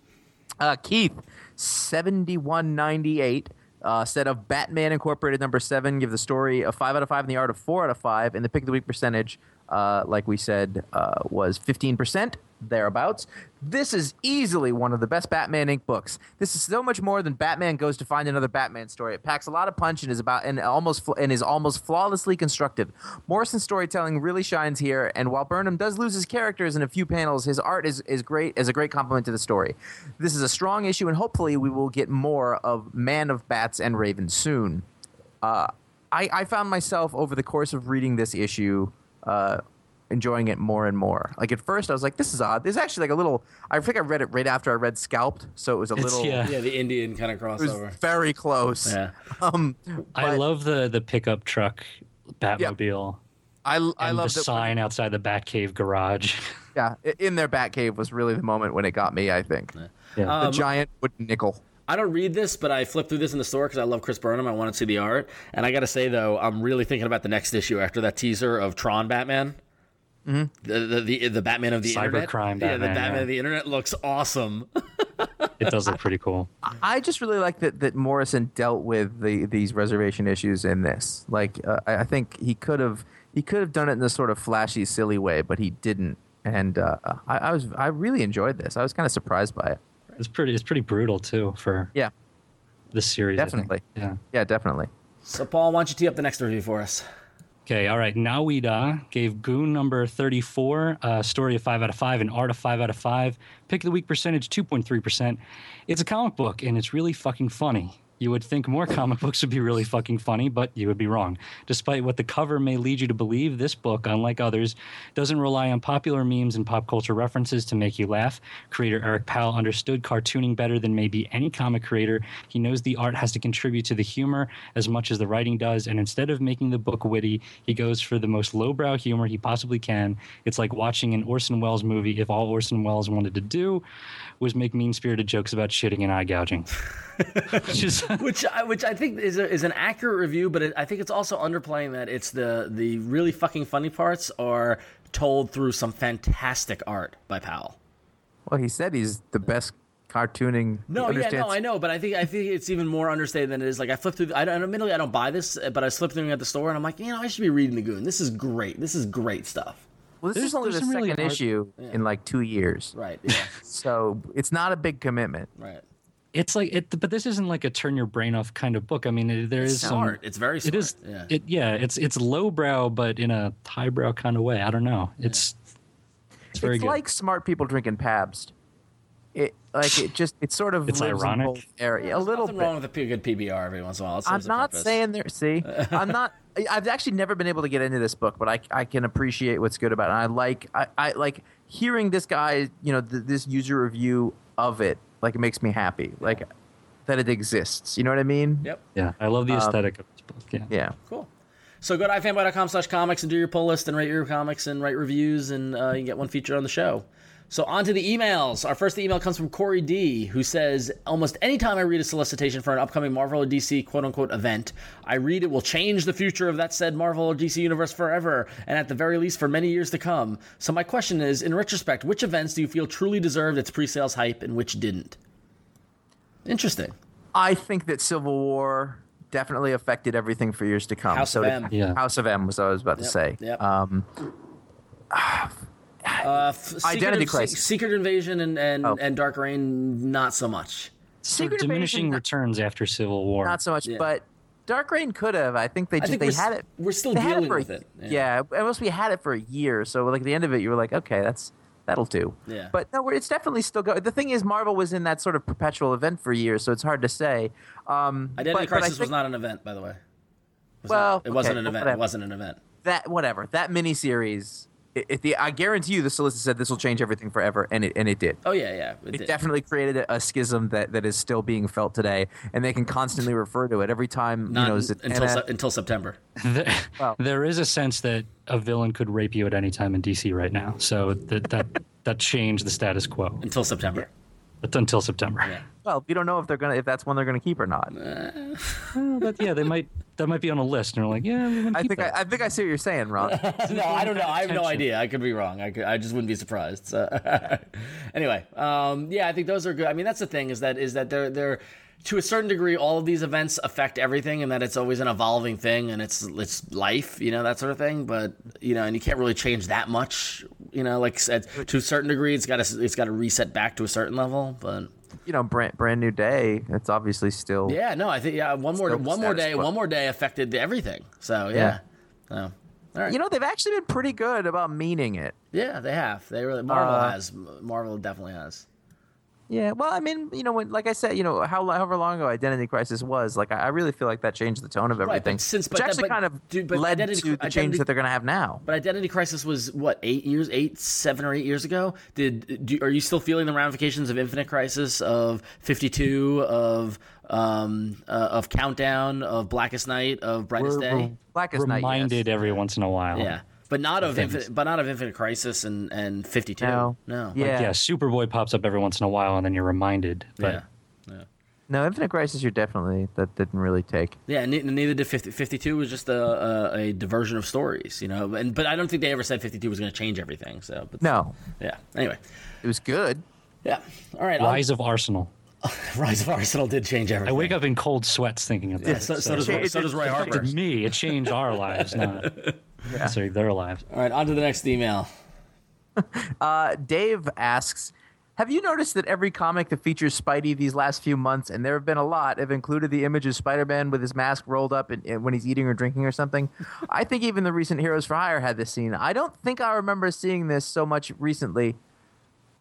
Uh, Keith, seventy-one ninety-eight. Uh, said of Batman Incorporated number seven, give the story a five out of five and the art of four out of five, and the pick of the week percentage, uh, like we said, uh, was fifteen percent thereabouts. This is easily one of the best Batman Inc. books. This is so much more than Batman goes to find another Batman story. It packs a lot of punch and is about and almost and is almost flawlessly constructed. Morrison's storytelling really shines here, and while Burnham does lose his characters in a few panels, his art is, is great is a great complement to the story. This is a strong issue, and hopefully we will get more of Man of Bats and Raven soon. Uh, I, I found myself over the course of reading this issue. Uh, enjoying it more and more. Like at first, I was like, "This is odd." There's actually like a little. I think I read it right after I read Scalped, so it was a It's- little. yeah. Yeah, the Indian kind of It was crossover. very close. Yeah. Um, I love the the pickup truck Batmobile I, I love the that. sign outside the Batcave garage. Yeah, in their Batcave was really the moment when it got me. I think yeah. the Um, giant wooden nickel. I don't read this, but I flipped through this in the store because I love Chris Burnham. I want to see the art, and I got to say though, I'm really thinking about the next issue after that teaser of Tron Batman. The, the, the the Batman of the internet. Cybercrime Yeah, the Batman, Batman yeah. of the internet looks awesome. it does look pretty cool. I just really like that that Morrison dealt with the these reservation issues in this. Like, uh, I I think he could have he could have done it in a sort of flashy, silly way, but he didn't. And uh, I, I was I really enjoyed this. I was kind of surprised by it. It's pretty. It's pretty brutal too for Yeah, this series. Definitely. Yeah. yeah, definitely. so, Paul, why don't you tee up the next review for us? Okay, all right. Nawida gave Goon number 34 a story of 5 out of 5 and art of 5 out of 5. Pick of the week percentage 2.3%. It's a comic book and it's really fucking funny. You would think more comic books would be really fucking funny, but you would be wrong. Despite what the cover may lead you to believe, this book, unlike others, doesn't rely on popular memes and pop culture references to make you laugh. Creator Eric Powell understood cartooning better than maybe any comic creator. He knows the art has to contribute to the humor as much as the writing does, and instead of making the book witty, he goes for the most lowbrow humor he possibly can. It's like watching an Orson Welles movie if all Orson Welles wanted to do was make mean spirited jokes about shitting and eye gouging. Just, which I, which I think is a, is an accurate review, but it, I think it's also underplaying that it's the the really fucking funny parts are told through some fantastic art by Powell. Well, he said he's the best cartooning. No, yeah, no, I know, but I think I think it's even more understated than it is. Like I flip through, the, I don't, admittedly I don't buy this, but I slip through at the store and I'm like, you know, I should be reading the Goon. This is great. This is great stuff. Well, this There's- is only the some really second hard- issue in like two years, Right. Yeah. so it's not a big commitment. right. it's like it, but this isn't like a turn your brain off kind of book. I mean, it, there is some. Smart. It's very smart. It is. Yeah. It yeah. It's it's lowbrow, but in a highbrow kind of way. I don't know. It's it's very it's good. like smart people drinking Pabst. It like it just it sort of It's ironic. both area a There's little nothing bit. wrong with a p- good PBR every once in a while. I'm not purpose. saying there. See, I'm not. I've actually never been able to get into this book, but I, I can appreciate what's good about it. And I like I, I like hearing this guy, you know, th- this user review of it. Like it makes me happy. Like that it exists. You know what I mean? Yep. yeah, I love the Um, aesthetic of this book. Yeah. Yeah. Cool. So go to ifanboy.com slash comics and do your pull list and rate your comics and write reviews and uh, you get one feature on the show. So on to the emails. Our first email comes from Corey D, who says, Almost anytime I read a solicitation for an upcoming Marvel or DC quote unquote event, I read it will change the future of that said Marvel or DC universe forever, and at the very least for many years to come. So my question is, in retrospect, which events do you feel truly deserved its pre sales hype and which didn't? Interesting. I think that Civil War definitely affected everything for years to come. House so of did- M. Yeah. House of M was what I was about to say. yep. Um, Uh, f- Secret, Identity Se- Crisis. Secret Invasion and, and, Oh. and Dark Reign, not so much. So Secret diminishing Invasion, returns after Civil War. not so much, Yeah. but Dark Reign could have. I think they just think they had it. we're still they had dealing for with it, yeah. Yeah, unless we had it for a year. So like at the end of it, you were like, okay, that's that'll do. Yeah. But no, it's definitely still going. The thing is, Marvel was in that sort of perpetual event for years, so it's hard to say. Um, Identity but- but I Crisis was not an event, by the way. Was Well, not- it wasn't an well, event. It wasn't an event. that whatever that miniseries. It, it, the, I guarantee you, the solicitor said this will change everything forever, and it and it did. Oh yeah, yeah. It, It did. definitely created a, a schism that, that is still being felt today, and they can constantly refer to it every time. not you know, un- Zatanna- until se- until September. There- Well- there is a sense that a villain could rape you at any time in DC right now. So that that that changed the status quo. Until September. But until September. Yeah. well, we don't know if they're gonna if that's one they're gonna keep or not. Well, but yeah, they might that might be on a list, and they're like, yeah, we want to I think I, that. I think I see what you're saying, Ron. no, I don't know. I have no idea. I could be wrong. I, could, I just wouldn't be surprised. So anyway, um, yeah, I think those are good. I mean, that's the thing is that is that they're they're to a certain degree, all of these events affect everything, and that it's always an evolving thing, and it's it's life, you know, that sort of thing. But you know, and you can't really change that much, you know. Like I said, to a certain degree, it's got to it's got to reset back to a certain level, but. you know, brand brand new day. It's obviously still. Yeah, no, I think yeah, one more one more day, quo. one more day affected everything. So yeah, so, right. You know, they've actually been pretty good about meaning it. yeah, they have. They really Marvel Uh, has. Marvel definitely has. Yeah, well, I mean, you know, when like I said, you know, how however long ago Identity Crisis was, like I, I really feel like that changed the tone of but everything, since- which but- actually but- kind of dude, but led Identity- to the change that they're going to have now. But Identity Crisis was what eight years, eight, seven or eight years ago. Did do, are you still feeling the ramifications of Infinite Crisis, of Fifty Two, of um, uh, of Countdown, of Blackest Night, of Brightest We're- Day? we're Blackest Night, yes. reminded every once in a while. Yeah, but not of Things. Infinite, but not of Infinite Crisis and and Fifty Two. No. no, Yeah. Like, yeah, Superboy pops up every once in a while, and then you're reminded. But yeah. No, Infinite Crisis, you're definitely that didn't really take. Yeah, and neither did 50, 52 was just a, a, a diversion of stories, you know. And but I don't think they ever said 52 was going to change everything. So, but No, yeah. Anyway, it was good. yeah. All right. on- Rise of Arsenal. Rise of Arsenal did change everything. I wake up in cold sweats thinking of that. Yeah, so, so does Roy, so does Roy Harper. affected me. It changed our lives, not sorry, their lives. All right, on to the next email. Uh, Dave asks, Have you noticed that every comic that features Spidey these last few months, and there have been a lot, have included the image of Spider-Man with his mask rolled up and, and when he's eating or drinking or something? I think even the recent Heroes for Hire had this scene. I don't think I remember seeing this so much recently.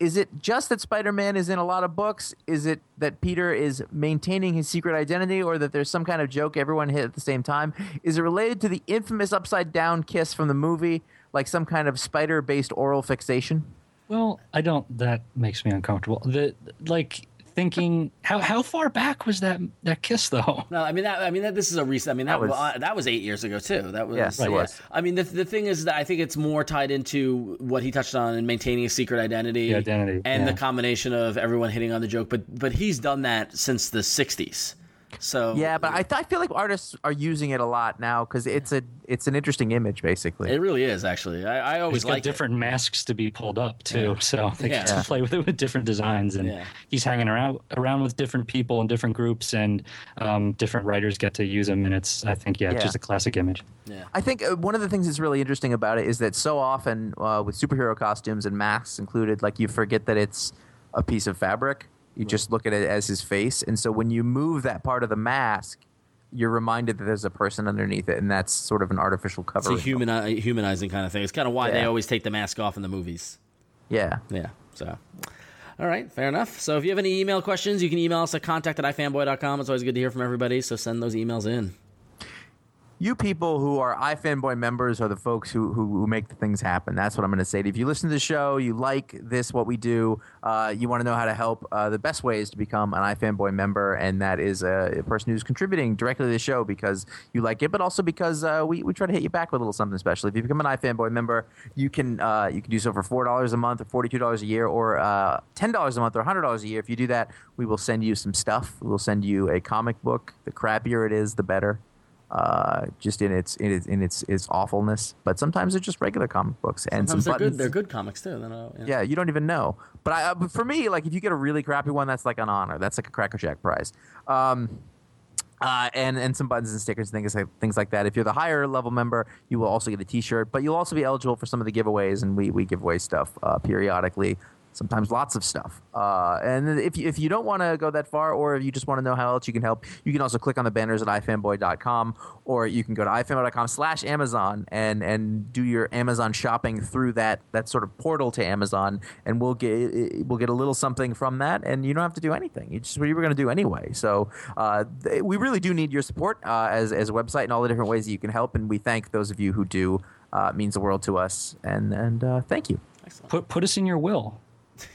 Is it just that Spider-Man is in a lot of books? Is it that Peter is maintaining his secret identity, or that there's some kind of joke everyone hit at the same time? Is it related to the infamous upside down kiss from the movie, like some kind of spider-based oral fixation? Well, I don't. That makes me uncomfortable. The like thinking how how far back was that that kiss though? No, I mean that. I mean that. This is a recent. I mean that, That was- was that was eight years ago too. That was. Yes, it yeah. was. I mean the the thing is that I think it's more tied into what he touched on in maintaining a secret identity, The identity, and the combination of everyone hitting on the joke. But but he's done that since the '60s. So Yeah, but I, th- I feel like artists are using it a lot now because it's a it's an interesting image, basically. it really is actually. I, I always He's like it. different masks to be pulled up too, so they Yeah. get to play with it with different designs, and Yeah. he's hanging around around with different people and different groups, and um, different writers get to use him, and it's I think yeah, Yeah. just a classic image. Yeah. I think uh, one of the things that's really interesting about it is that so often uh, with superhero costumes and masks included, like you forget that it's a piece of fabric. You just look at it as his face, and so when you move that part of the mask, you're reminded that there's a person underneath it, and that's sort of an artificial cover. It's a humani- humanizing kind of thing. It's kind of why they always take the mask off in the movies. Yeah. Yeah. So, all right, fair enough. So, if you have any email questions, you can email us at contact at ifanboy.com. It's always good to hear from everybody. So, send those emails in. You people who are iFanboy members are the folks who, who, who make the things happen. That's what I'm going to say. If you listen to the show, you like this, what we do, uh, you want to know how to help, uh, the best way is to become an iFanboy member, and that is a, a person who's contributing directly to the show because you like it, but also because uh, we, we try to hit you back with a little something special. If you become an iFanboy member, you can uh, you can do so for four dollars a month, or forty two dollars a year, or uh, ten dollars a month, or hundred dollars a year. If you do that, we will send you some stuff. We will send you a comic book. The crappier it is, the better uh, just in its in its in its, its awfulness. But sometimes they're just regular comic books and Sometimes some they're buttons. good. They're good comics too. Then, uh, yeah. Yeah, you don't even know. But I, uh, but for me, like if you get a really crappy one, that's like an honor. That's like a Cracker Jack prize. Um, uh, and and some buttons and stickers and things like things like that. If you're the higher level member, you will also get a T-shirt, but you'll also be eligible for some of the giveaways, and we we give away stuff uh, periodically. Sometimes lots of stuff. Uh, and if you, if you don't want to go that far, or if you just want to know how else you can help, you can also click on the banners at ifanboy.com, or you can go to ifanboy.com slash Amazon and and do your Amazon shopping through that that sort of portal to Amazon, and we'll get we'll get a little something from that, and you don't have to do anything. You just what you were going to do anyway. So uh, we really do need your support uh, as as a website and all the different ways that you can help, and we thank those of you who do. Uh, means the world to us, and and uh, thank you. Put put us in your will,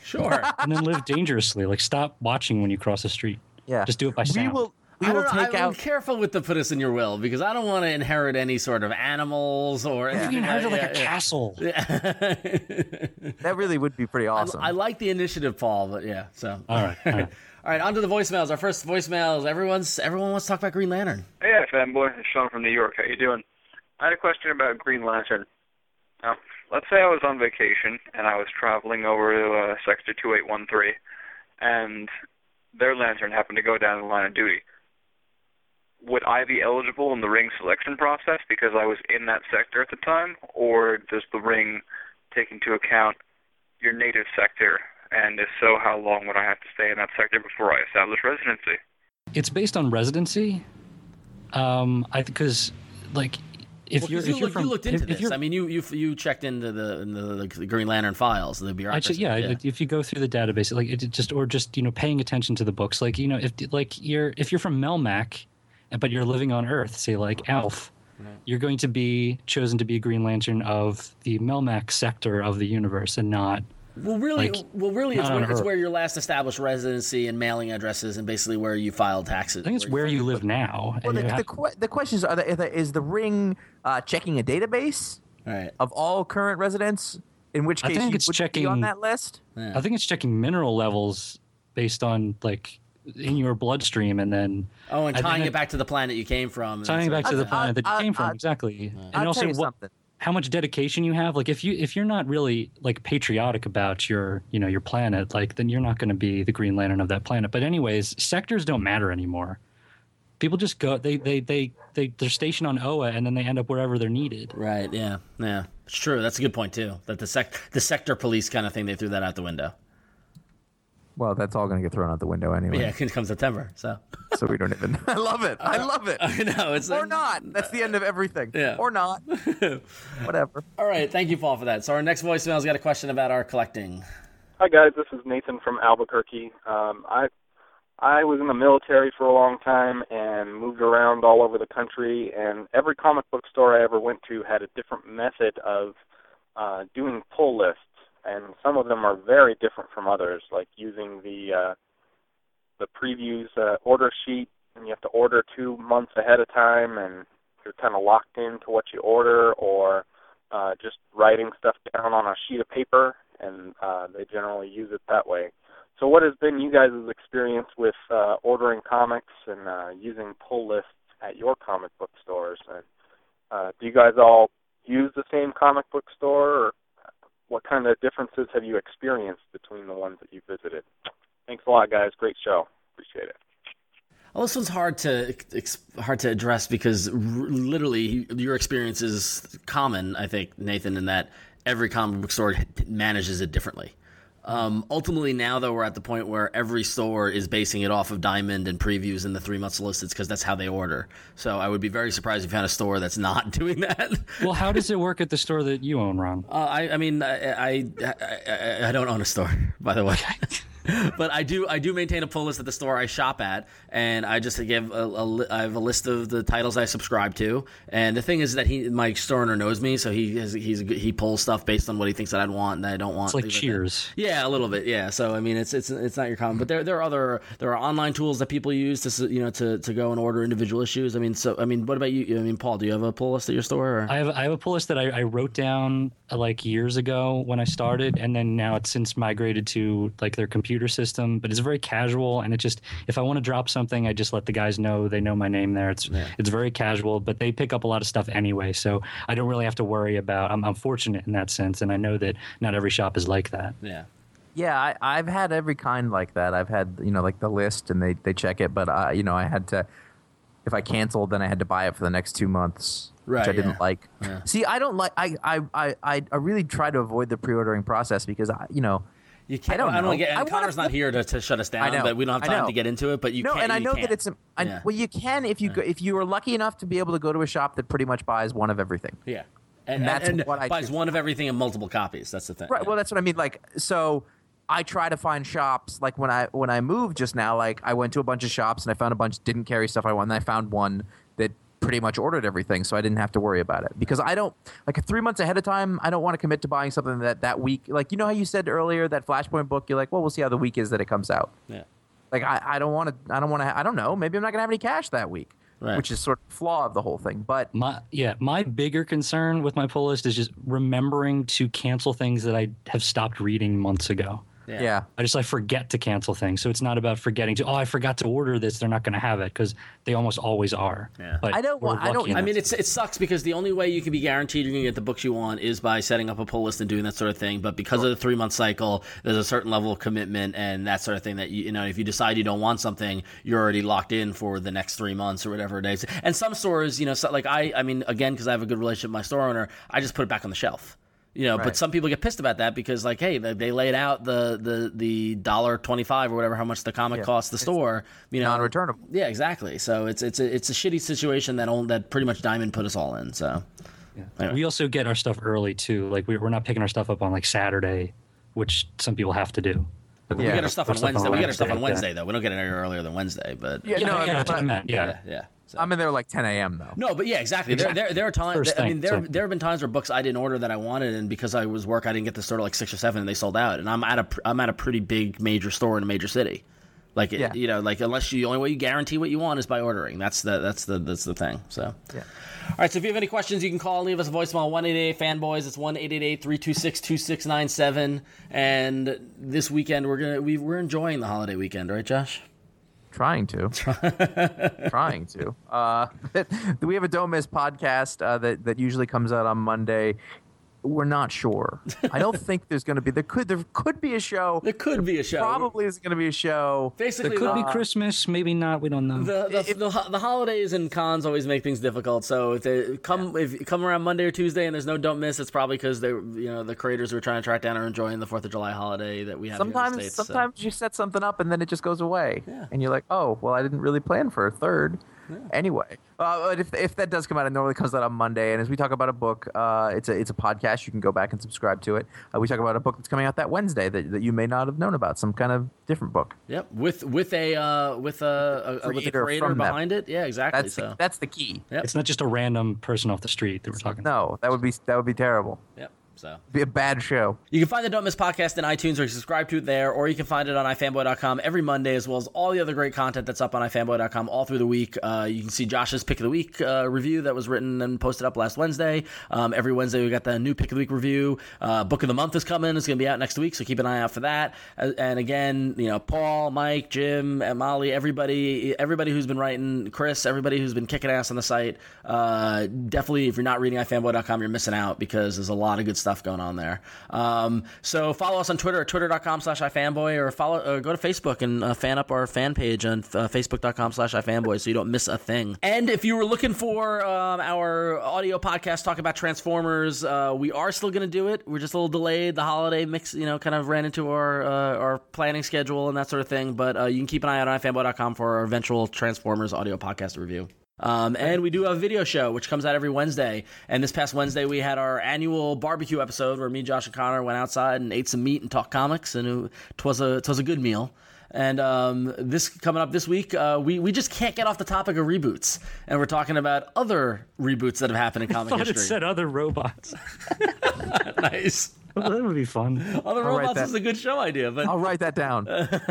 Sure. and then live dangerously. Like stop watching when you cross the street. Yeah, just do it by We sound. will we I will take I'm out. careful with the put us in your will because I don't want to inherit any sort of animals or. You anything inherited like yeah, a yeah. castle. That really would be pretty awesome. I like the initiative, Paul, but yeah. So All right, all right. all right, on to the voicemails. Our first voicemails. Everyone's everyone wants to talk about Green Lantern. Hey, fanboy. It's Sean from New York. How you doing? I had a question about Green Lantern. Now, let's say I was on vacation and I was traveling over to uh, Sector 2813, and their lantern happened to go down the line of duty. Would I be eligible in the ring selection process because I was in that sector at the time, or does the ring take into account your native sector? And if so, how long would I have to stay in that sector before I establish residency? It's based on residency. Um, I because like if Well, you're 'cause if you, you're look, from you looked into if, if this. you're, I mean, you you you checked into the, the, the Green Lantern files, the I bureaucracy. ju- yeah, if you go through the database, like it just or just you know paying attention to the books, like you know if like you're if you're from Melmac, but you're living on Earth, say like Alf, you're going to be chosen to be a Green Lantern of the Melmac sector of the universe, and not Well, really, Like, well, really, it's where, it's where your last established residency and mailing addresses, and basically where you file taxes. I think it's where you live now. well, and the, the, have- que- the questions are: is the- is the ring uh, checking a database All right. of all current residents? In which I case, think you it's would be checking- on that list. I think it's checking mineral levels based on like in your bloodstream, and then Oh, and tying it back to the planet you came from. and tying it back to the planet that you came from. Exactly, and I'll also what, how much dedication you have like if you if you're not really like patriotic about your you know your planet like then you're not going to be the green lantern of that planet but anyways sectors don't matter anymore people just go they they they, they they're stationed on oa and then they end up wherever they're needed Right. Yeah. Yeah. It's true. That's a good point too. That the sec the sector police kind of thing they threw that out the window. Well, that's all going to get thrown out the window anyway. Yeah, it comes September. So So we don't even. I love it. I love it. I know it's or not. That's the end of everything. Yeah. Or not. Whatever. All right, thank you, Paul, for that. So our next voicemail's got a question about our collecting. Hi guys, this is Nathan from Albuquerque. Um, I I was in the military for a long time and moved around all over the country, and every comic book store I ever went to had a different method of uh, doing pull lists, and some of them are very different from others, like using the uh, the previews uh, order sheet, and you have to order two months ahead of time, and you're kind of locked into what you order, or uh, just writing stuff down on a sheet of paper, and uh, they generally use it that way. So, what has been you guys' experience with uh, ordering comics and uh, using pull lists at your comic book stores? And uh, do you guys all use the same comic book store, or what kind of differences have you experienced between the ones that you visited? Thanks a lot, guys. Great show. Appreciate it. Well, this one's hard to hard to address because r- literally your experience is common. I think Nathan, in that every comic book store manages it differently. Um, ultimately, now though, we're at the point where every store is basing it off of Diamond and previews and the three month solicits because that's how they order. So I would be very surprised if you found a store that's not doing that. Well, how does it work at the store that you own, Ron? Uh, I, I mean, I, I, I, I don't own a store, by the way. but I do I do maintain a pull list at the store I shop at, and I just give a, a I have a list of the titles I subscribe to. And the thing is that he my store owner knows me, so he has, he's he pulls stuff based on what he thinks that I'd want and that I don't want. It's like. Cheers. Yeah, a little bit. Yeah. So I mean, it's it's it's not your common, but there there are other there are online tools that people use to you know to, to go and order individual issues. I mean, so I mean, what about you? I mean, Paul, do you have a pull list at your store? Or? I have I have a pull list that I, I wrote down uh, like years ago when I started, and then now it's since migrated to like their computer system. But it's very casual, and it just if I want to drop something, I just let the guys know. They know my name there. It's it's very casual, but they pick up a lot of stuff anyway, so I don't really have to worry about. I'm, I'm fortunate in that sense, and I know that not every shop is like that. yeah. Yeah, I, I've had every kind like that. I've had you know like the list and they they check it, but I, you know I had to if I canceled, then I had to buy it for the next two months, Right, which I didn't yeah. like. Yeah. See, I don't like. I, I I I I really try to avoid the pre-ordering process because I you know. You can't. I don't I don't get. I And wanna Conor's not here to, to shut us down, I know. but we don't have time to get into it. But you no, can't. and I know can't. that it's. I, Yeah. Well, you can if you go, if you are lucky enough to be able to go to a shop that pretty much buys one of everything. Yeah. And, And that's and what I buys do. one of everything in multiple copies. That's the thing. Right. Well, that's what I mean. Like, so I try to find shops. Like when I when I moved just now, like I went to a bunch of shops and I found a bunch didn't carry stuff I want. And I found one that pretty much ordered everything, so I didn't have to worry about it because I don't like three months ahead of time. I don't want to commit to buying something that that week. Like you know how you said earlier that Flashpoint book. You're like, well, we'll see how the week is that it comes out. yeah. Like I, I don't want to. I don't want to. I don't know. Maybe I'm not gonna have any cash that week, Right. which is sort of the flaw of the whole thing. But My yeah, my bigger concern with my pull list is just remembering to cancel things that I have stopped reading months ago. Yeah. yeah. I just I forget to cancel things, so it's not about forgetting to. Oh, I forgot to order this. They're not going to have it because they almost always are. Yeah. But I don't want- I don't- I mean, it's it sucks because the only way you can be guaranteed you're going to get the books you want is by setting up a pull list and doing that sort of thing. But because of the three month cycle, there's a certain level of commitment and that sort of thing that you, you know, if you decide you don't want something, you're already locked in for the next three months or whatever it is. And some stores, you know, so, like I, I mean, again, because I have a good relationship with my store owner, I just put it back on the shelf. You know, but some people get pissed about that because, like, hey, they, they laid out the the the dollar twenty five or whatever how much the comic Yeah. costs the store. You know, non-returnable. yeah, exactly. So it's it's a it's a shitty situation that all, that pretty much Diamond put us all in. So Anyway. We also get our stuff early too. Like we, we're not picking our stuff up on like Saturday, which some people have to do. we Yeah. get our stuff on stuff on Wednesday. We get our stuff on Wednesday, Wednesday though. We don't get it any earlier than Wednesday, but Yeah, Yeah, no, yeah, but- that's what I meant. Yeah. yeah. Yeah. So- I'm in there like 10 a.m. though. No, but yeah, exactly. There, there, there are times. I mean, there, so- there have been times where books I didn't order that I wanted, and because I was work, I didn't get the store to like six or seven, and they sold out. And I'm at a, pr- I'm at a pretty big major store in a major city. Like, Yeah. you know, like unless you, the only way you guarantee what you want is by ordering. That's the, that's the, that's the thing. So, Yeah. All right, so if you have any questions, you can call, leave us a voicemail, 188 fanboys. It's 1 326 2697. And this weekend, we're going to, we, we're enjoying the holiday weekend, right, Josh? Trying to. Trying to. Uh, we have a Don't Miss podcast uh, that, that usually comes out on Monday. We're not sure. I don't think there's going to be. There could there could be a show. There could be a show. Probably is going to be a show. Basically, There could be uh, Christmas, maybe not. We don't know. The the, the the holidays and cons always make things difficult. So if they come if you come around Monday or Tuesday and there's no don't miss, it's probably because they you know the creators we're trying to track down are enjoying the Fourth of July holiday that we have. here in the Sometimes so- sometimes you set something up and then it just goes away, Yeah. and you're like, oh well, I didn't really plan for a third. Anyway, uh, but if if that does come out, it normally comes out on Monday. And as we talk about a book, uh, it's a it's a podcast. You can go back and subscribe to it. Uh, we talk about a book that's coming out that Wednesday that, that you may not have known about, some kind of different book. Yep, with with a uh, with a, a, a with a Creator creator from that- behind it. Yeah, exactly. That's so the, that's the key. Yep. It's not just a random person off the street that we're talking. No, that would be that would be terrible. yep. So Be a bad show. you can find the Don't Miss podcast in iTunes or you subscribe to it there, or you can find it on ifanboy.com every Monday, as well as all the other great content that's up on ifanboy.com all through the week. Uh, you can see Josh's Pick of the Week uh, review that was written and posted up last Wednesday. Um, every Wednesday we got the new Pick of the Week review. Uh, Book of the Month is coming; it's going to be out next week, so keep an eye out for that. Uh, and again, you know, Paul, Mike, Jim, and Molly, everybody, everybody who's been writing, Chris, everybody who's been kicking ass on the site. Uh, definitely, if you're not reading ifanboy.com, you're missing out because there's a lot of good stuff going on there. Um, so follow us on Twitter at twitter.com slash ifanboy or follow or go to Facebook and uh, fan up our fan page on uh, facebook.com slash ifanboy so you don't miss a thing. And if you were looking for um, our audio podcast talk about Transformers, uh, we are still going to do it. We're just a little delayed. The holiday mix, you know, kind of ran into our uh, our planning schedule and that sort of thing. But uh, you can keep an eye out on ifanboy.com for our eventual Transformers audio podcast review. Um, and we do a video show which comes out every Wednesday. And this past Wednesday we had our annual barbecue episode where me, Josh, and Conor went outside and ate some meat and talked comics, and it, was a twas a good meal. And um, this coming up this week, uh, we we just can't get off the topic of reboots, and we're talking about other reboots that have happened in comic thought it history. said other robots. nice. Well, that would be fun. Other write robots is a good show idea, but I'll write that down.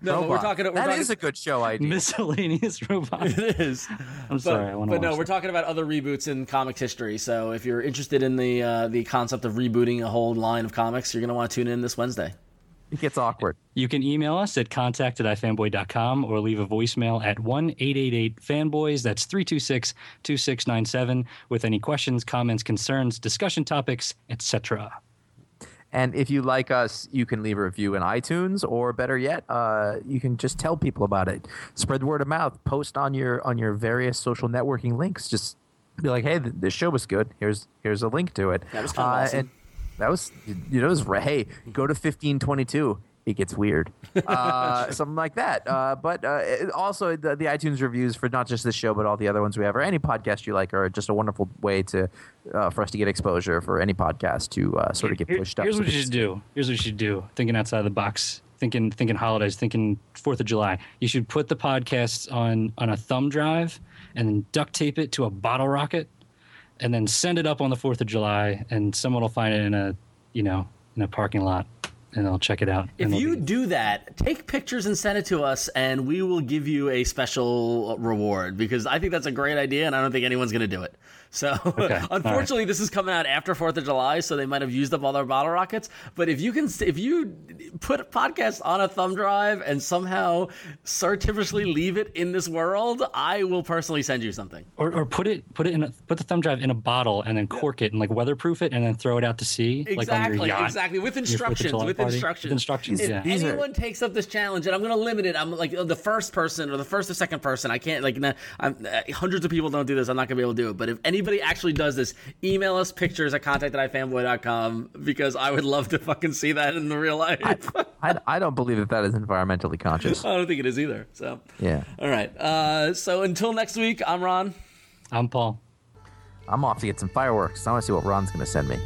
no, but we're talking. We're That talking, is a good show idea. Miscellaneous robots. it is. I'm sorry. I But, want but to no, we're talking about other reboots in comics history. So if you're interested in the uh, the concept of rebooting a whole line of comics, you're going to want to tune in this Wednesday. It gets awkward. You can email us at contact at ifanboy.com or leave a voicemail at 1 888 fanboys. That's 326 2697 with any questions, comments, concerns, discussion topics, etc. And if you like us, you can leave a review in iTunes, or better yet, uh, you can just tell people about it. Spread the word of mouth. Post on your on your various social networking links. Just be like, hey, th- this show was good. Here's here's a link to it. That was kinda Uh, awesome. And that was you know, it was hey, go to fifteen twenty two. It gets weird, uh, something like that. Uh, but uh, also, the, the iTunes reviews for not just this show, but all the other ones we have, or any podcast you like, are just a wonderful way to uh, for us to get exposure for any podcast to uh, sort of get Here- pushed up. Here's so what you should do. Here's what you should do. Thinking outside the box. Thinking thinking holidays. Thinking Fourth of July. You should put the podcasts on on a thumb drive and then duct tape it to a bottle rocket, and then send it up on the Fourth of July, and someone will find it in a you know in a parking lot, and I'll check it out. If you be- do that, take pictures and send it to us, and we will give you a special reward because I think that's a great idea, and I don't think anyone's going to do it. So, Okay, all unfortunately, this is coming out after Fourth of July, so they might have used up all their bottle rockets. But if you can, if you put a podcast on a thumb drive and somehow surreptitiously leave it in this world, I will personally send you something. or, or put it put it in a, put the thumb drive in a bottle and then cork it and like weatherproof it and then throw it out to sea like on your Exactly, yacht. exactly. With your Fourth of instructions, July with instructions. With instructions. If yeah. These are- anyone takes up this challenge, and I'm going to limit it, I'm like the first person or the first or second person. I can't like nah, I'm, uh, hundreds of people don't do this. I'm not going to be able to do it. But if anybody actually does this, email us pictures at contact at ifanboy.com because I would love to fucking see that in the real life. I, I, I don't believe that that is environmentally conscious. I don't think it is either. So Yeah. all right. Uh, so until next week, I'm Ron. I'm Paul. I'm off to get some fireworks. I want to see what Ron's going to send me.